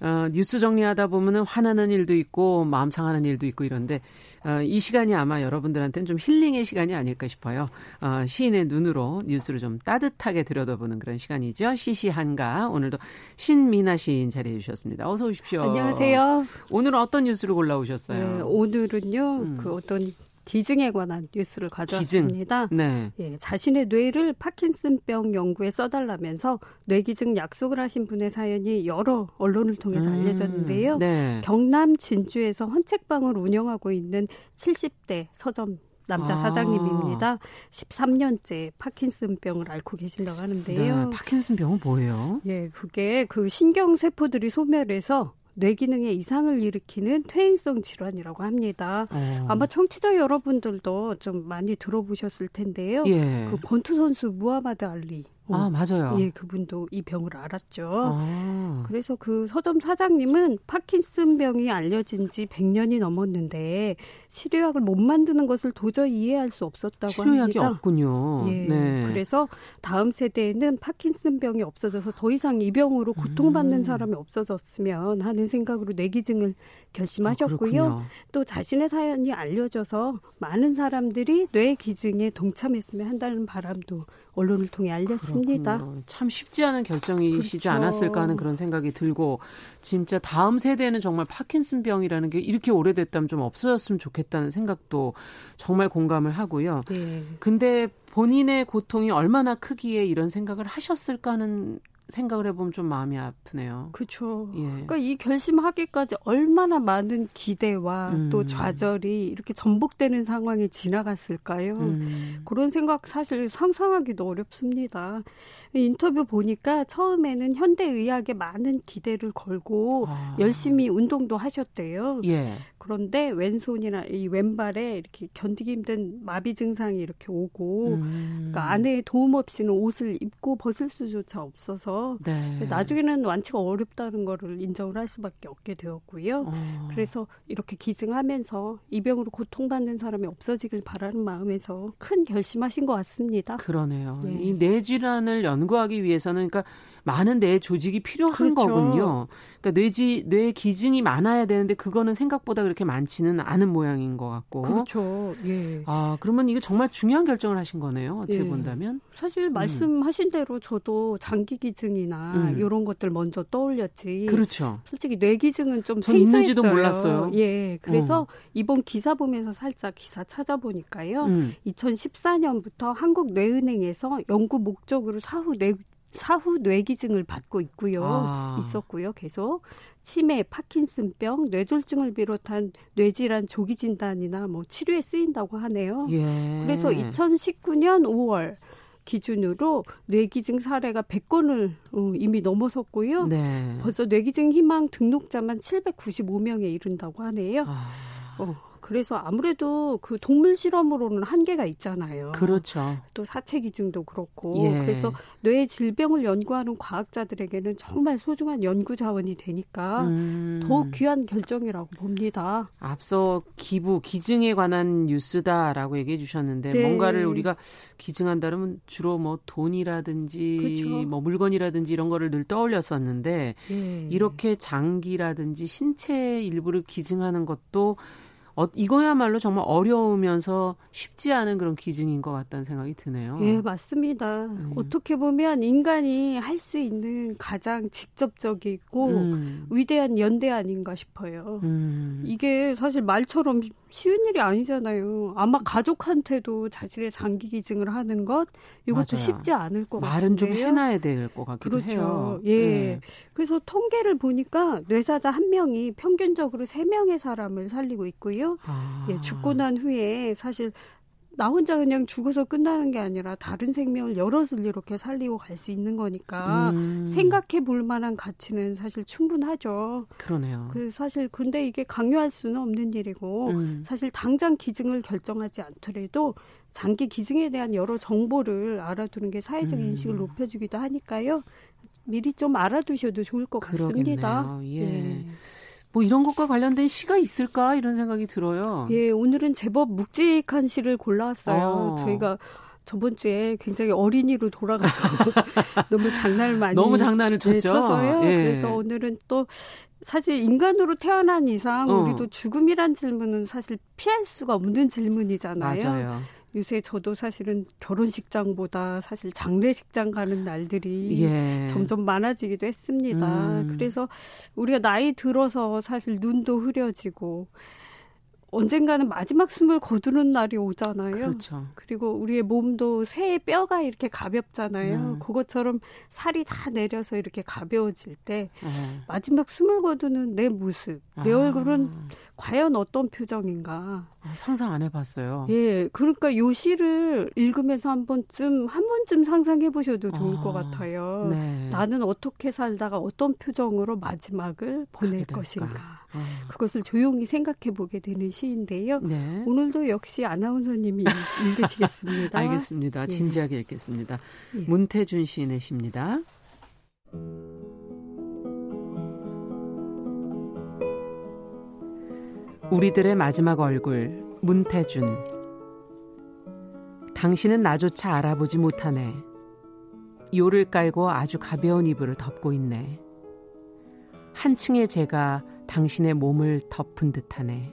어, 뉴스 정리하다 보면은 화나는 일도 있고 마음 상하는 일도 있고 이런데 어, 이 시간이 아마 여러분들한테는 좀 힐링의 시간이 아닐까 싶어요. 어, 시인의 눈으로 뉴스를 좀 따뜻하게 들여다보는 그런 시간이죠. 시시한가 오늘도 신미나 시인 자리해 주셨습니다. 어서 오십시오. 안녕하세요. 오늘은 어떤 뉴스를 골라오셨어요? 네, 오늘은요 음. 그 어떤 기증에 관한 뉴스를 가져왔습니다. 네. 예, 자신의 뇌를 파킨슨병 연구에 써달라면서 뇌기증 약속을 하신 분의 사연이 여러 언론을 통해서 음, 알려졌는데요. 네. 경남 진주에서 헌책방을 운영하고 있는 70대 서점 남자 아. 사장님입니다. 13년째 파킨슨병을 앓고 계신다고 하는데요. 네, 파킨슨병은 뭐예요? 예, 그게 그 신경세포들이 소멸해서 뇌기능에 이상을 일으키는 퇴행성 질환이라고 합니다. 어. 아마 청취자 여러분들도 좀 많이 들어보셨을 텐데요. 예. 그 권투 선수 무하마드 알리 아, 어. 맞아요. 예, 그분도 이 병을 알았죠. 아. 그래서 그 서점 사장님은 파킨슨 병이 알려진 지 100년이 넘었는데 치료약을 못 만드는 것을 도저히 이해할 수 없었다고 치료약이 합니다. 치료약이 없군요. 예. 네. 그래서 다음 세대에는 파킨슨 병이 없어져서 더 이상 이 병으로 고통받는 음. 사람이 없어졌으면 하는 생각으로 뇌기증을 결심하셨고요. 아, 또 자신의 사연이 알려져서 많은 사람들이 뇌 기증에 동참했으면 한다는 바람도 언론을 통해 알렸습니다. 그렇군요. 참 쉽지 않은 결정이시지 그렇죠. 않았을까 하는 그런 생각이 들고 진짜 다음 세대는 정말 파킨슨 병이라는 게 이렇게 오래됐다면 좀 없어졌으면 좋겠다는 생각도 정말 공감을 하고요. 네. 근데 본인의 고통이 얼마나 크기에 이런 생각을 하셨을까 하는 생각을 해보면 좀 마음이 아프네요. 그렇죠. 예. 그러니까 이 결심하기까지 얼마나 많은 기대와 음. 또 좌절이 이렇게 전복되는 상황이 지나갔을까요? 음. 그런 생각 사실 상상하기도 어렵습니다. 인터뷰 보니까 처음에는 현대의학에 많은 기대를 걸고 아. 열심히 운동도 하셨대요. 예. 그런데 왼손이나 이 왼발에 이렇게 견디기 힘든 마비 증상이 이렇게 오고 음. 그러니까 아내의 도움 없이는 옷을 입고 벗을 수조차 없어서 네. 나중에는 완치가 어렵다는 거를 인정을 할 수밖에 없게 되었고요. 어. 그래서 이렇게 기증하면서 이 병으로 고통받는 사람이 없어지길 바라는 마음에서 큰 결심하신 것 같습니다. 그러네요. 네. 이 뇌 질환을 연구하기 위해서는 그러니까 많은 뇌 조직이 필요한 그렇죠. 거군요. 그러니까 뇌지 뇌 기증이 많아야 되는데 그거는 생각보다 그렇게 많지는 않은 모양인 것 같고. 그렇죠. 예. 아 그러면 이거 정말 중요한 결정을 하신 거네요. 어떻게 예. 본다면. 사실 음. 말씀하신 음. 대로 저도 장기 기증이나 음. 이런 것들 먼저 떠올렸지. 그렇죠. 솔직히 뇌 기증은 좀 있는지도 몰랐어요. 예. 그래서 어. 이번 기사 보면서 살짝 기사 찾아보니까요. 음. 2014년부터 한국뇌은행에서 연구 목적으로 사후 뇌 사후 뇌기증을 받고 있고요. 아. 있었고요. 계속 치매, 파킨슨병, 뇌졸중을 비롯한 뇌질환 조기 진단이나 뭐 치료에 쓰인다고 하네요. 예. 그래서 2019년 5월 기준으로 뇌기증 사례가 100건을 어, 이미 넘어섰고요. 네. 벌써 뇌기증 희망 등록자만 795명에 이른다고 하네요. 아. 어, 그래서 아무래도 그 동물 실험으로는 한계가 있잖아요. 그렇죠. 또 사체 기증도 그렇고 예. 그래서 뇌 질병을 연구하는 과학자들에게는 정말 소중한 연구 자원이 되니까 음. 더 귀한 결정이라고 봅니다. 앞서 기부 기증에 관한 뉴스다라고 얘기해 주셨는데 네. 뭔가를 우리가 기증한다면 주로 뭐 돈이라든지 그렇죠. 뭐 물건이라든지 이런 거를 늘 떠올렸었는데 예. 이렇게 장기라든지 신체 일부를 기증하는 것도 어, 이거야말로 정말 어려우면서 쉽지 않은 그런 기증인 것 같다는 생각이 드네요. 예, 맞습니다. 음. 어떻게 보면 인간이 할 수 있는 가장 직접적이고 음. 위대한 연대 아닌가 싶어요. 음. 이게 사실 말처럼 쉬운 일이 아니잖아요. 아마 가족한테도 자신의 장기 기증을 하는 것 이것도 맞아요. 쉽지 않을 것 같아요. 말은 좀 해놔야 될 것 같기도 그렇죠. 해요. 예. 네. 그래서 통계를 보니까 뇌사자 한 명이 평균적으로 세 명의 사람을 살리고 있고요. 아. 예, 죽고 난 후에 사실 나 혼자 그냥 죽어서 끝나는 게 아니라 다른 생명을 여럿을 이렇게 살리고 갈 수 있는 거니까 음. 생각해 볼 만한 가치는 사실 충분하죠. 그러네요. 그 사실 근데 이게 강요할 수는 없는 일이고 음. 사실 당장 기증을 결정하지 않더라도 장기 기증에 대한 여러 정보를 알아두는 게 사회적 음. 인식을 높여주기도 하니까요. 미리 좀 알아두셔도 좋을 것 그러겠네요. 같습니다. 예. 네. 뭐 이런 것과 관련된 시가 있을까 이런 생각이 들어요. 예, 오늘은 제법 묵직한 시를 골라왔어요. 어. 저희가 저번 주에 굉장히 어린이로 돌아가서 너무 장난을 많이 너무 장난을 쳤죠. 네, 쳐서요. 예. 그래서 오늘은 또 사실 인간으로 태어난 이상 어. 우리도 죽음이란 질문은 사실 피할 수가 없는 질문이잖아요. 맞아요. 요새 저도 사실은 결혼식장보다 사실 장례식장 가는 날들이 예. 점점 많아지기도 했습니다. 음. 그래서 우리가 나이 들어서 사실 눈도 흐려지고 언젠가는 마지막 숨을 거두는 날이 오잖아요. 그렇죠. 그리고 우리의 몸도 새의 뼈가 이렇게 가볍잖아요. 음. 그것처럼 살이 다 내려서 이렇게 가벼워질 때 네. 마지막 숨을 거두는 내 모습, 내 아. 얼굴은 과연 어떤 표정인가 아, 상상 안 해봤어요. 예, 그러니까 요 시를 읽으면서 한 번쯤 한 번쯤 상상해 보셔도 좋을 아, 것 같아요. 네. 나는 어떻게 살다가 어떤 표정으로 마지막을 보낼 것인가. 아. 그것을 조용히 생각해 보게 되는 시인데요. 네. 오늘도 역시 아나운서님이 읽으시겠습니다. 알겠습니다. 예. 진지하게 읽겠습니다. 예. 문태준 시인의 시입니다. 우리들의 마지막 얼굴 문태준 당신은 나조차 알아보지 못하네. 요를 깔고 아주 가벼운 이불을 덮고 있네. 한층의 제가 당신의 몸을 덮은 듯하네.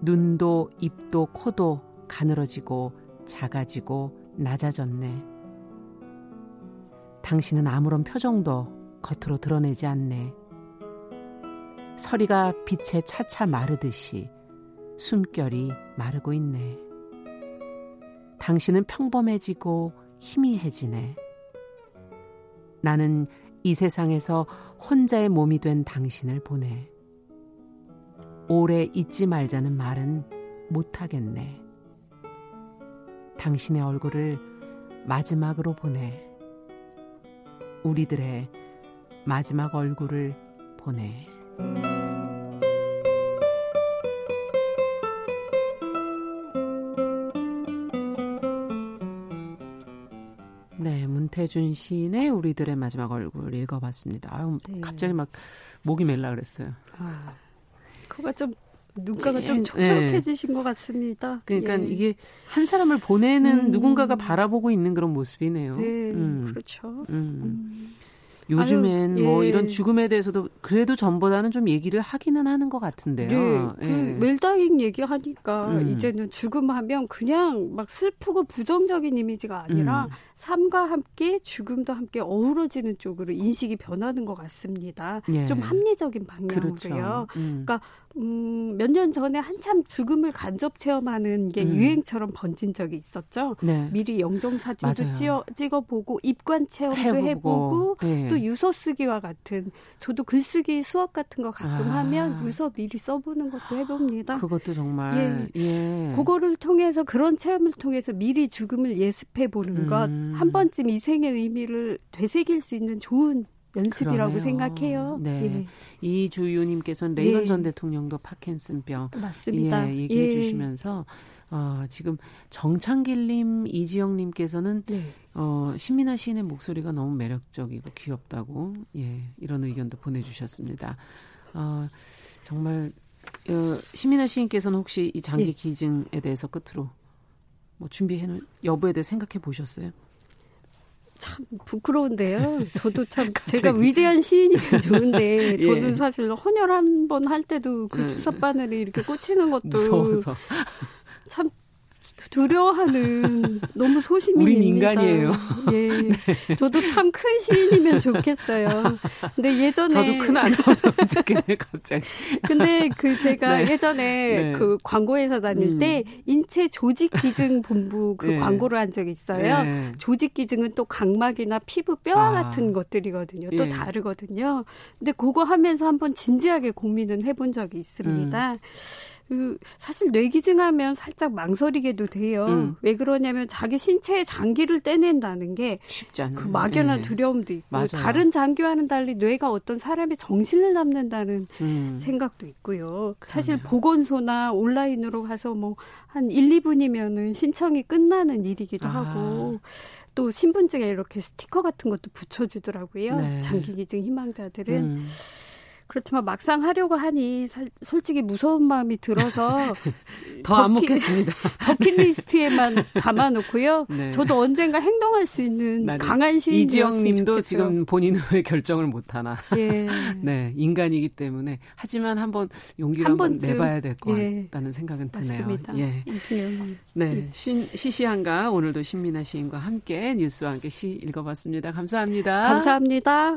눈도 입도 코도 가늘어지고 작아지고 낮아졌네. 당신은 아무런 표정도 겉으로 드러내지 않네. 서리가 빛에 차차 마르듯이 숨결이 마르고 있네. 당신은 평범해지고 희미해지네. 나는 이 세상에서 혼자의 몸이 된 당신을 보내. 오래 잊지 말자는 말은 못하겠네. 당신의 얼굴을 마지막으로 보내. 우리들의 마지막 얼굴을 보내. 네, 문태준 시인의 우리들의 마지막 얼굴 읽어봤습니다. 아유, 네. 갑자기 막 목이 멜라 그랬어요. 아, 그거가 좀 눈가가 좀 네. 촉촉해지신 네. 것 같습니다. 그러니까 예. 이게 한 사람을 보내는 음. 누군가가 바라보고 있는 그런 모습이네요. 네, 음. 그렇죠. 음. 음. 요즘엔 아유, 뭐 예. 이런 죽음에 대해서도 그래도 전보다는 좀 얘기를 하기는 하는 것 같은데요. 네, 그 예. 멜다잉 얘기하니까 음. 이제는 죽음하면 그냥 막 슬프고 부정적인 이미지가 아니라 음. 삶과 함께 죽음도 함께 어우러지는 쪽으로 인식이 변하는 것 같습니다. 예. 좀 합리적인 방향으로요. 그렇죠. 음. 그러니까 음, 몇 년 전에 한참 죽음을 간접 체험하는 게 음. 유행처럼 번진 적이 있었죠. 네. 미리 영정 사진도 찍어, 찍어보고 입관 체험도 해보고, 해보고 네. 또 유서 쓰기와 같은 저도 글쓰기 수업 같은 거 가끔 아. 하면 유서 미리 써보는 것도 해봅니다. 그것도 정말 예. 예. 그거를 통해서 그런 체험을 통해서 미리 죽음을 예습해 보는 음. 것한 번쯤 이 생의 의미를 되새길 수 있는 좋은 연습이라고 그러네요. 생각해요. 네. 예. 이주유님께서는 레이건 네. 전 대통령도 파킨슨병 맞습니다. 예, 얘기해 예. 주시면서 어, 지금 정창길님, 이지영님께서는 네. 어, 신민아 시인의 목소리가 너무 매력적이고 귀엽다고 예, 이런 의견도 보내주셨습니다. 어, 정말 어, 신민아 시인께서는 혹시 이 장기 네. 기증에 대해서 끝으로 뭐 준비해 놓은 여부에 대해 생각해 보셨어요? 참 부끄러운데요. 저도 참 제가 위대한 시인이면 좋은데 예. 저는 사실 헌혈 한 번 할 때도 그 네. 주사 바늘이 이렇게 꽂히는 것도 무서워서. 참 두려워하는 너무 소심이 우린 인간이에요. 예. 네. 저도 참 큰 시인이면 좋겠어요. 근데 예전에 저도 큰 아나운서면 좋겠네 갑자기. 근데 그 제가 네. 예전에 네. 그 광고회사 다닐 음. 때 인체 조직 기증 본부 그 네. 광고를 한 적이 있어요. 네. 조직 기증은 또 각막이나 피부 뼈와 아. 같은 것들이거든요. 또 예. 다르거든요. 근데 그거 하면서 한번 진지하게 고민은 해본 적이 있습니다. 음. 그 사실 뇌기증하면 살짝 망설이게도 돼요. 음. 왜 그러냐면 자기 신체의 장기를 떼낸다는 게 쉽지 않아요. 그 막연한 네. 두려움도 있고 맞아요. 다른 장기와는 달리 뇌가 어떤 사람의 정신을 담는다는 음. 생각도 있고요. 그러네요. 사실 보건소나 온라인으로 가서 뭐 한 1, 2분이면은 신청이 끝나는 일이기도 아. 하고 또 신분증에 이렇게 스티커 같은 것도 붙여주더라고요. 네. 장기기증 희망자들은. 음. 그렇지만 막상 하려고 하니 살, 솔직히 무서운 마음이 들어서 더안 먹겠습니다. 버킷리스트에만 담아놓고요. 네. 저도 언젠가 행동할 수 있는 강한 시인 이지영님도 지금 본인은 왜 결정을 못하나. 예. 네, 인간이기 때문에 하지만 한번 용기를 한 한번 내봐야 될것 예. 같다는 생각은 드네요. 맞습니다. 예. 이지영. 네, 예. 신, 시시한가 오늘도 신민아 시인과 함께 뉴스와 함께 시 읽어봤습니다. 감사합니다. 감사합니다.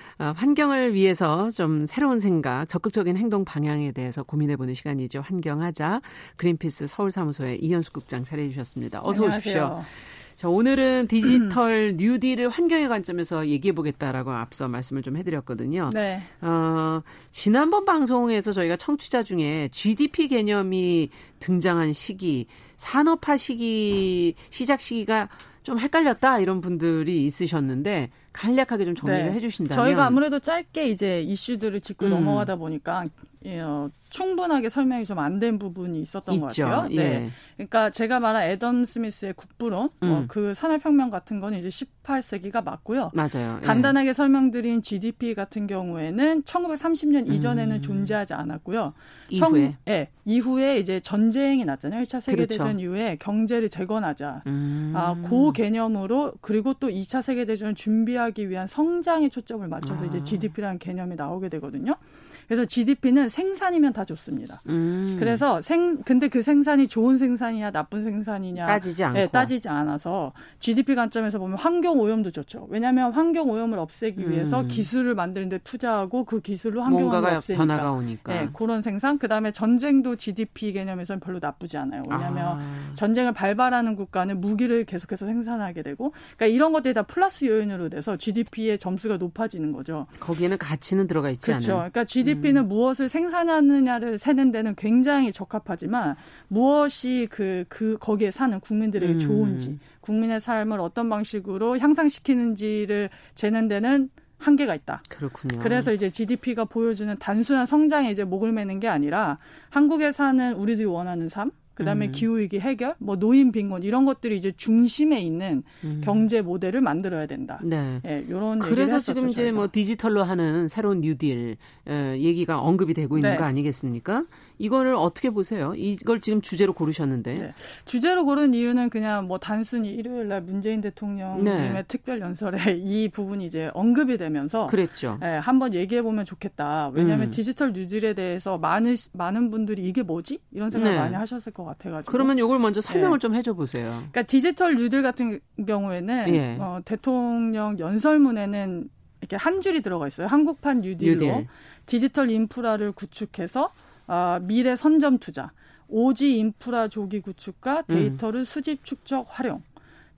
어, 환경을 위해서 좀 새로운 생각, 적극적인 행동 방향에 대해서 고민해보는 시간이죠. 환경하자. 그린피스 서울사무소의 이현숙 국장 자리해 주셨습니다. 어서 안녕하세요. 오십시오. 자, 오늘은 디지털 뉴딜을 환경의 관점에서 얘기해 보겠다라고 앞서 말씀을 좀 해드렸거든요. 네. 어, 지난번 방송에서 저희가 청취자 중에 GDP 개념이 등장한 시기, 산업화 시기, 시작 시기가 좀 헷갈렸다 이런 분들이 있으셨는데 간략하게 좀 정리를 네. 해주신다면 저희가 아무래도 짧게 이제 이슈들을 짚고 음. 넘어가다 보니까 어, 충분하게 설명이 좀 안 된 부분이 있었던 있죠. 것 같아요. 네. 예. 그러니까 제가 말한 애덤 스미스의 국부론, 뭐 음. 어, 그 산업혁명 같은 거는 이제 18세기가 맞고요. 맞아요. 예. 간단하게 설명드린 GDP 같은 경우에는 1930년 음. 이전에는 존재하지 않았고요. 이후에? 청, 예, 이후에 이제 전쟁이 났잖아요. 1차 세계대전 그렇죠. 이후에 경제를 재건하자. 음. 아, 그 개념으로 그리고 또 2차 세계대전을 준비하 기 위한 성장에 초점을 맞춰서 아. 이제 GDP라는 개념이 나오게 되거든요. 그래서 GDP는 생산이면 다 좋습니다. 음. 그래서 생 근데 그 생산이 좋은 생산이냐 나쁜 생산이냐 따지지 않고 네, 따지지 않아서 GDP 관점에서 보면 환경 오염도 좋죠. 왜냐하면 환경 오염을 없애기 위해서 음. 기술을 만드는데 투자하고 그 기술로 환경 오염을 없애니까. 변화가 오니까. 네, 그런 생산. 그다음에 전쟁도 GDP 개념에서는 별로 나쁘지 않아요. 왜냐하면 아. 전쟁을 발발하는 국가는 무기를 계속해서 생산하게 되고, 그러니까 이런 것들이 다 플러스 요인으로 돼서 GDP의 점수가 높아지는 거죠. 거기에는 가치는 들어가 있지 그렇죠. 않아요. 그러니까 GDP GDP는 음. 무엇을 생산하느냐를 세는 데는 굉장히 적합하지만 무엇이 그, 그, 거기에 사는 국민들에게 음. 좋은지, 국민의 삶을 어떤 방식으로 향상시키는지를 재는 데는 한계가 있다. 그렇군요. 그래서 이제 GDP가 보여주는 단순한 성장에 이제 목을 매는 게 아니라 한국에 사는 우리들이 원하는 삶, 그다음에 음. 기후 위기 해결, 뭐 노인 빈곤 이런 것들이 이제 중심에 있는 음. 경제 모델을 만들어야 된다. 네. 예, 이런 그래서 지금 이제 저희가. 뭐 디지털로 하는 새로운 뉴딜 어, 얘기가 언급이 되고 있는 네. 거 아니겠습니까? 이거를 어떻게 보세요? 이걸 지금 주제로 고르셨는데. 네. 주제로 고른 이유는 그냥 뭐 단순히 일요일 날 문재인 대통령님의 네. 특별 연설에 이 부분이 이제 언급이 되면서 그랬죠. 네, 한번 얘기해 보면 좋겠다. 왜냐하면 음. 디지털 뉴딜에 대해서 많은 많은 분들이 이게 뭐지? 이런 생각 네. 많이 하셨을 것 같아 가지고. 그러면 이걸 먼저 설명을 네. 좀 해줘 보세요. 그러니까 디지털 뉴딜 같은 경우에는 예. 어, 대통령 연설문에는 이렇게 한 줄이 들어가 있어요. 한국판 뉴딜로 뉴딜. 디지털 인프라를 구축해서 어, 미래 선점 투자, 5G 인프라 조기 구축과 음. 데이터를 음. 수집 축적 활용.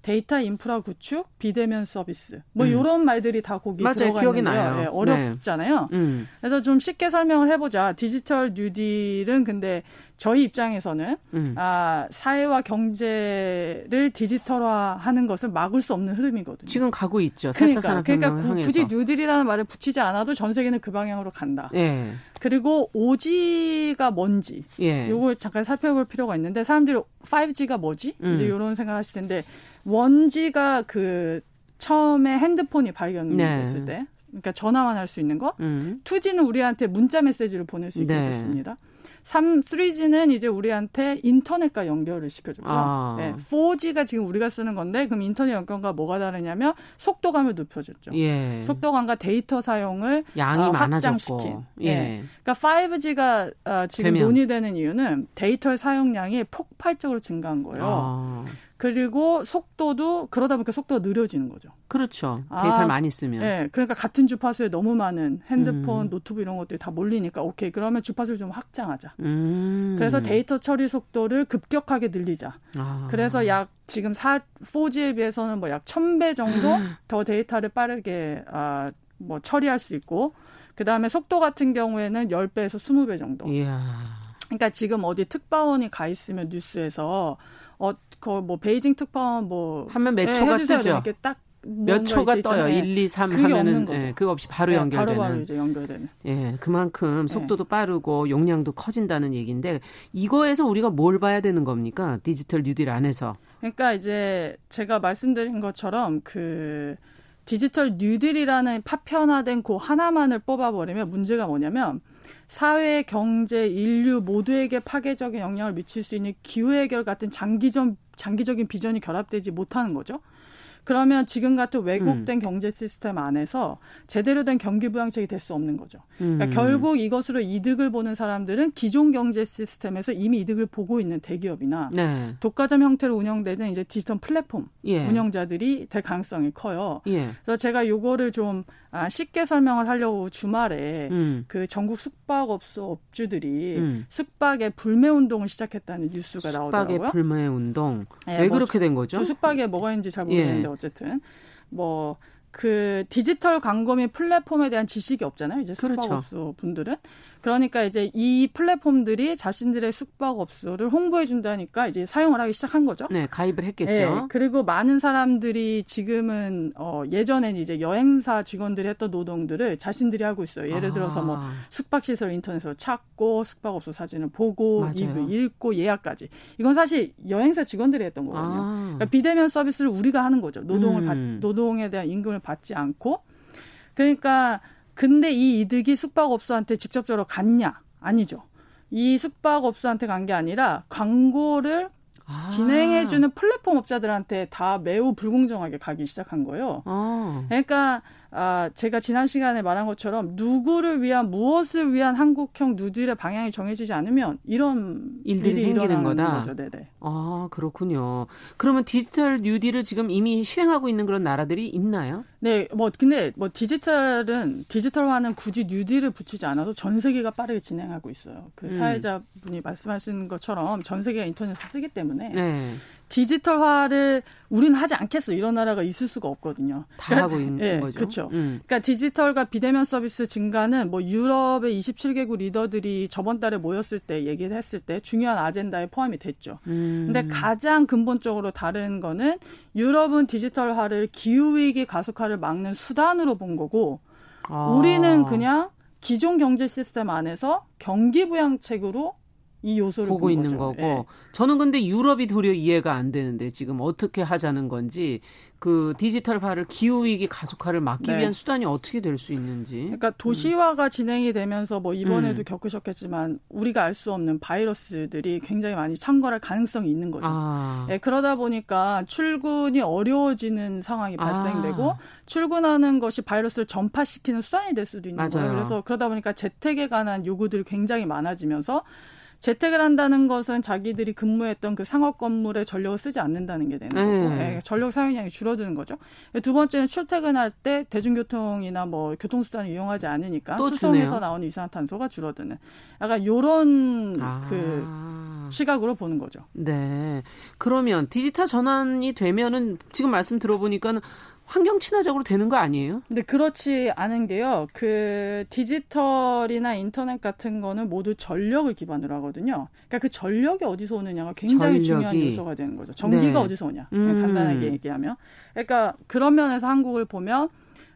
데이터 인프라 구축, 비대면 서비스. 뭐 음. 요런 말들이 다 거기 맞아요. 들어가 기억이 있는데요. 나요. 네, 어렵잖아요. 네. 음. 그래서 좀 쉽게 설명을 해 보자. 디지털 뉴딜은 근데 저희 입장에서는 음. 아, 사회와 경제를 디지털화하는 것을 막을 수 없는 흐름이거든요. 지금 가고 있죠. 그러니까, 그러니까 구, 굳이 뉴딜이라는 말을 붙이지 않아도 전 세계는 그 방향으로 간다. 예. 그리고 5G가 뭔지 예. 요걸 잠깐 살펴볼 필요가 있는데 사람들이 5G가 뭐지? 음. 이제 이런 생각하실 텐데 1G가 그 처음에 핸드폰이 발견됐을 네. 때 그러니까 전화만 할 수 있는 거. 음. 2G는 우리한테 문자 메시지를 보낼 수 있게 네. 됐습니다. 3, 3G는 이제 우리한테 인터넷과 연결을 시켜줘요. 아. 네, 4G가 지금 우리가 쓰는 건데 그럼 인터넷 연결과 뭐가 다르냐면 속도감을 높여줬죠. 예. 속도감과 데이터 사용을 양이 어, 확장시킨. 예. 예. 그러니까 5G가 어, 지금 되면. 논의되는 이유는 데이터의 사용량이 폭발적으로 증가한 거예요. 아. 그리고 속도도 그러다 보니까 속도가 느려지는 거죠. 그렇죠. 데이터를 아, 많이 쓰면. 네. 그러니까 같은 주파수에 너무 많은 핸드폰, 음. 노트북 이런 것들이 다 몰리니까 오케이. 그러면 주파수를 좀 확장하자. 음. 그래서 데이터 처리 속도를 급격하게 늘리자. 아. 그래서 약 지금 4, 4G에 비해서는 뭐 약 1000배 정도 더 데이터를 빠르게 아, 뭐 처리할 수 있고 그다음에 속도 같은 경우에는 10배에서 20배 정도. 이야. 그러니까 지금 어디 특파원이 가 있으면 뉴스에서 어, 그뭐 베이징 특파원 뭐 하면 몇 네, 초가 뜨죠. 이렇게 딱 몇 초가 떠요. 1, 2, 3 하면은 예, 그거 없이 바로 네, 연결되는. 바로 바로 이제 연결되는. 예, 그만큼 속도도 네. 빠르고 용량도 커진다는 얘기인데 이거에서 우리가 뭘 봐야 되는 겁니까? 디지털 뉴딜 안에서. 그러니까 이제 제가 말씀드린 것처럼 그 디지털 뉴딜이라는 파편화된 그 하나만을 뽑아버리면 문제가 뭐냐면 사회, 경제, 인류 모두에게 파괴적인 영향을 미칠 수 있는 기후 해결 같은 장기전 장기적인 비전이 결합되지 못하는 거죠. 그러면 지금 같은 왜곡된 음. 경제 시스템 안에서 제대로 된 경기 부양책이 될 수 없는 거죠. 그러니까 음. 결국 이것으로 이득을 보는 사람들은 기존 경제 시스템에서 이미 이득을 보고 있는 대기업이나 네. 독과점 형태로 운영되는 이제 디지털 플랫폼 예. 운영자들이 될 가능성이 커요. 예. 그래서 제가 요거를 좀 아, 쉽게 설명을 하려고 주말에 음. 그 전국 숙박업소 업주들이 음. 숙박앱 불매 운동을 시작했다는 뉴스가 숙박앱 나오더라고요. 숙박앱 불매 운동. 네, 왜 뭐 그렇게 된 거죠? 그 숙박앱 뭐가 있는지 잘 모르겠는데 예. 어쨌든 뭐. 그 디지털 광고 및 플랫폼에 대한 지식이 없잖아요. 이제 숙박업소 그렇죠. 분들은 그러니까 이제 이 플랫폼들이 자신들의 숙박 업소를 홍보해 준다니까 이제 사용을 하기 시작한 거죠. 네, 가입을 했겠죠. 네, 그리고 많은 사람들이 지금은 어 예전에는 이제 여행사 직원들이 했던 노동들을 자신들이 하고 있어요. 예를 들어서 뭐 아. 숙박 시설 인터넷으로 찾고 숙박 업소 사진을 보고 리뷰 읽고 예약까지. 이건 사실 여행사 직원들이 했던 거거든요. 아. 그러니까 비대면 서비스를 우리가 하는 거죠. 노동을 음. 받, 노동에 대한 임금을 받지 않고 그러니까 근데 이 이득이 숙박업소한테 직접적으로 갔냐? 아니죠. 이 숙박업소한테 간 게 아니라 광고를 아. 진행해주는 플랫폼 업자들한테 다 매우 불공정하게 가기 시작한 거예요. 아. 그러니까 아, 제가 지난 시간에 말한 것처럼 누구를 위한 무엇을 위한 한국형 누들의 방향이 정해지지 않으면 이런 일들이 생기는 거다. 거죠. 네네. 아 그렇군요. 그러면 디지털 뉴딜을 지금 이미 실행하고 있는 그런 나라들이 있나요? 네, 뭐 근데 뭐 디지털은 디지털화는 굳이 뉴딜을 붙이지 않아도 전 세계가 빠르게 진행하고 있어요. 그 음. 사회자분이 말씀하신 것처럼 전 세계가 인터넷을 쓰기 때문에 네. 디지털화를 우리는 하지 않겠어 이런 나라가 있을 수가 없거든요. 다 그러니까, 하고 있는 네, 거죠. 그렇죠. 음. 그러니까 디지털과 비대면 서비스 증가는 뭐 유럽의 27개국 리더들이 저번 달에 모였을 때 얘기를 했을 때 중요한 아젠다에 포함이 됐죠. 음. 근데 가장 근본적으로 다른 거는 유럽은 디지털화를 기후 위기 가속화를 막는 수단으로 본 거고 아. 우리는 그냥 기존 경제 시스템 안에서 경기 부양책으로 이 요소를 보고 있는 거죠. 거고 네. 저는 근데 유럽이 도리어 이해가 안 되는데 지금 어떻게 하자는 건지 그 디지털화를 기후 위기 가속화를 막기 네. 위한 수단이 어떻게 될 수 있는지. 그러니까 도시화가 음. 진행이 되면서 뭐 이번에도 음. 겪으셨겠지만 우리가 알 수 없는 바이러스들이 굉장히 많이 창궐할 가능성이 있는 거죠. 아. 네, 그러다 보니까 출근이 어려워지는 상황이 아. 발생되고 아. 출근하는 것이 바이러스를 전파시키는 수단이 될 수도 있는 맞아요. 거예요. 그래서 그러다 보니까 재택에 관한 요구들이 굉장히 많아지면서 재택을 한다는 것은 자기들이 근무했던 그 상업 건물에 전력을 쓰지 않는다는 게 되는 거고 음. 네, 전력 사용량이 줄어드는 거죠. 두 번째는 출퇴근할 때 대중교통이나 뭐 교통수단을 이용하지 않으니까 수송에서 주네요. 나오는 이산화탄소가 줄어드는 약간 요런 아. 그 시각으로 보는 거죠. 네. 그러면 디지털 전환이 되면은 지금 말씀 들어보니까 환경 친화적으로 되는 거 아니에요? 근데 그렇지 않은 게요. 그 디지털이나 인터넷 같은 거는 모두 전력을 기반으로 하거든요. 그러니까 그 전력이 어디서 오느냐가 굉장히 전력이. 중요한 요소가 되는 거죠. 전기가 네. 어디서 오냐. 음. 간단하게 얘기하면. 그러니까 그런 면에서 한국을 보면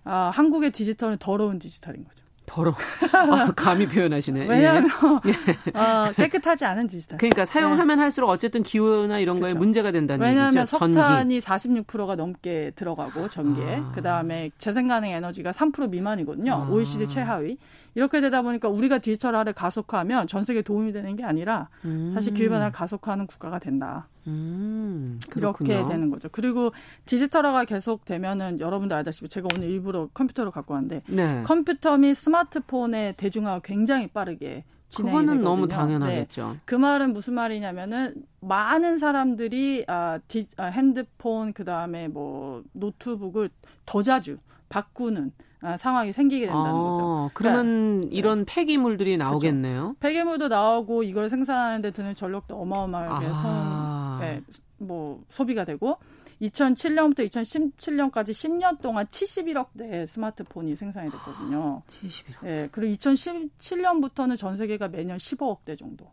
아, 한국의 디지털은 더러운 디지털인 거죠. 더러. 아, 감히 표현하시네. 왜냐하면 예. 어, 깨끗하지 않은 디지털. 그러니까 사용하면 네. 할수록 어쨌든 기후나 이런 거에 그렇죠. 문제가 된다는 왜냐하면 얘기죠. 석탄이 46%가 넘게 들어가고 전기에 아. 그다음에 재생 가능 에너지가 3% 미만이거든요. 아. OECD 최하위. 이렇게 되다 보니까 우리가 디지털화를 가속화하면 전 세계에 도움이 되는 게 아니라 음. 사실 기후 변화를 가속화하는 국가가 된다. 음, 이렇게 되는 거죠. 그리고 디지털화가 계속 되면은 여러분도 알다시피 제가 오늘 일부러 컴퓨터를 갖고 왔는데 네. 컴퓨터 및 스마트폰의 대중화가 굉장히 빠르게 그거는 되거든요. 너무 당연하겠죠. 네. 그 말은 무슨 말이냐면은 많은 사람들이 아, 디, 아 핸드폰 그 다음에 뭐 노트북을 더 자주 바꾸는 아, 상황이 생기게 된다는 아, 거죠. 그러면 그러니까, 이런 네. 폐기물들이 나오겠네요. 그렇죠. 폐기물도 나오고 이걸 생산하는데 드는 전력도 어마어마하게 아. 선, 네, 뭐 소비가 되고 2007년부터 2017년까지 10년 동안 71억 대의 스마트폰이 생산이 됐거든요. 71억. 네, 그리고 2017년부터는 전 세계가 매년 15억 대 정도.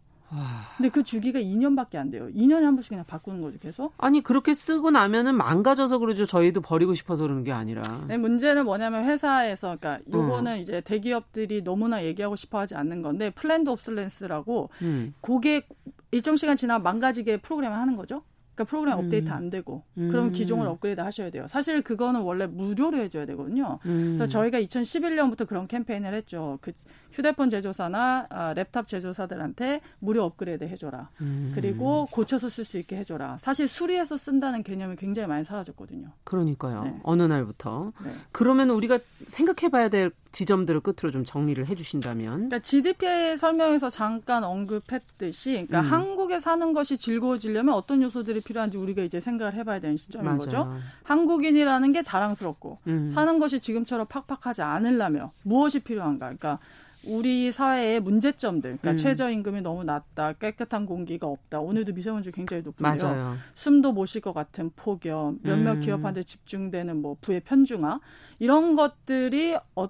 근데 그 주기가 2년밖에 안 돼요. 2년에 한 번씩 그냥 바꾸는 거죠, 계속. 아니, 그렇게 쓰고 나면은 망가져서 그러죠. 저희도 버리고 싶어서 그러는 게 아니라. 네, 문제는 뭐냐면 회사에서, 그러니까 요거는 음. 이제 대기업들이 너무나 얘기하고 싶어 하지 않는 건데, planned obsolescence라고 음. 고객 일정 시간 지나 망가지게 프로그램을 하는 거죠. 그러니까 프로그램 업데이트 음. 안 되고 음. 그럼 기종을 업그레이드 하셔야 돼요. 사실 그거는 원래 무료로 해줘야 되거든요. 음. 그래서 저희가 2011년부터 그런 캠페인을 했죠. 그 휴대폰 제조사나 아, 랩탑 제조사들한테 무료 업그레이드 해줘라. 음. 그리고 고쳐서 쓸 수 있게 해줘라. 사실 수리해서 쓴다는 개념이 굉장히 많이 사라졌거든요. 그러니까요. 네. 어느 날부터. 네. 그러면 우리가 생각해봐야 될 지점들을 끝으로 좀 정리를 해주신다면. 그러니까 GDP 설명에서 잠깐 언급했듯이, 그러니까 음. 한국에 사는 것이 즐거워지려면 어떤 요소들이 필요한지 우리가 이제 생각을 해봐야 되는 시점인 맞아요. 거죠. 한국인이라는 게 자랑스럽고 음. 사는 것이 지금처럼 팍팍하지 않으려면 무엇이 필요한가? 그러니까 우리 사회의 문제점들, 그러니까 음. 최저임금이 너무 낮다, 깨끗한 공기가 없다, 오늘도 미세먼지 굉장히 높은데요. 맞아요. 숨도 못 쉴 것 같은 폭염, 몇몇 음. 기업한테 집중되는 뭐 부의 편중화 이런 것들이 어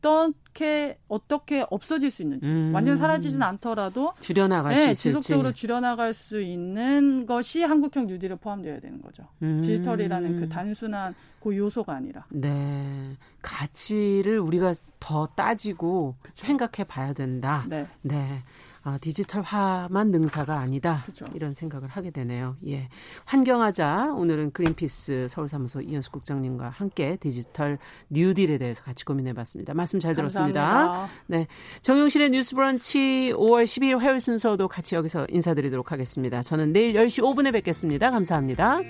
떻게 어떻게 없어질 수 있는지 음. 완전 사라지진 않더라도 줄여나갈 네, 수 있을지 지속적으로 줄여나갈 수 있는 것이 한국형 뉴딜에 포함되어야 되는 거죠. 음. 디지털이라는 그 단순한 그 요소가 아니라. 네. 가치를 우리가 더 따지고 그쵸. 생각해 봐야 된다. 네. 네. 아, 디지털화만 능사가 아니다. 그쵸. 이런 생각을 하게 되네요. 예. 환경하자 오늘은 그린피스 서울사무소 이현숙 국장님과 함께 디지털 뉴딜에 대해서 같이 고민해 봤습니다. 말씀 잘 들었습니다. 감사합니다. 네. 정용실의 뉴스 브런치 5월 12일 화요일 순서도 같이 여기서 인사드리도록 하겠습니다. 저는 내일 10시 5분에 뵙겠습니다. 감사합니다.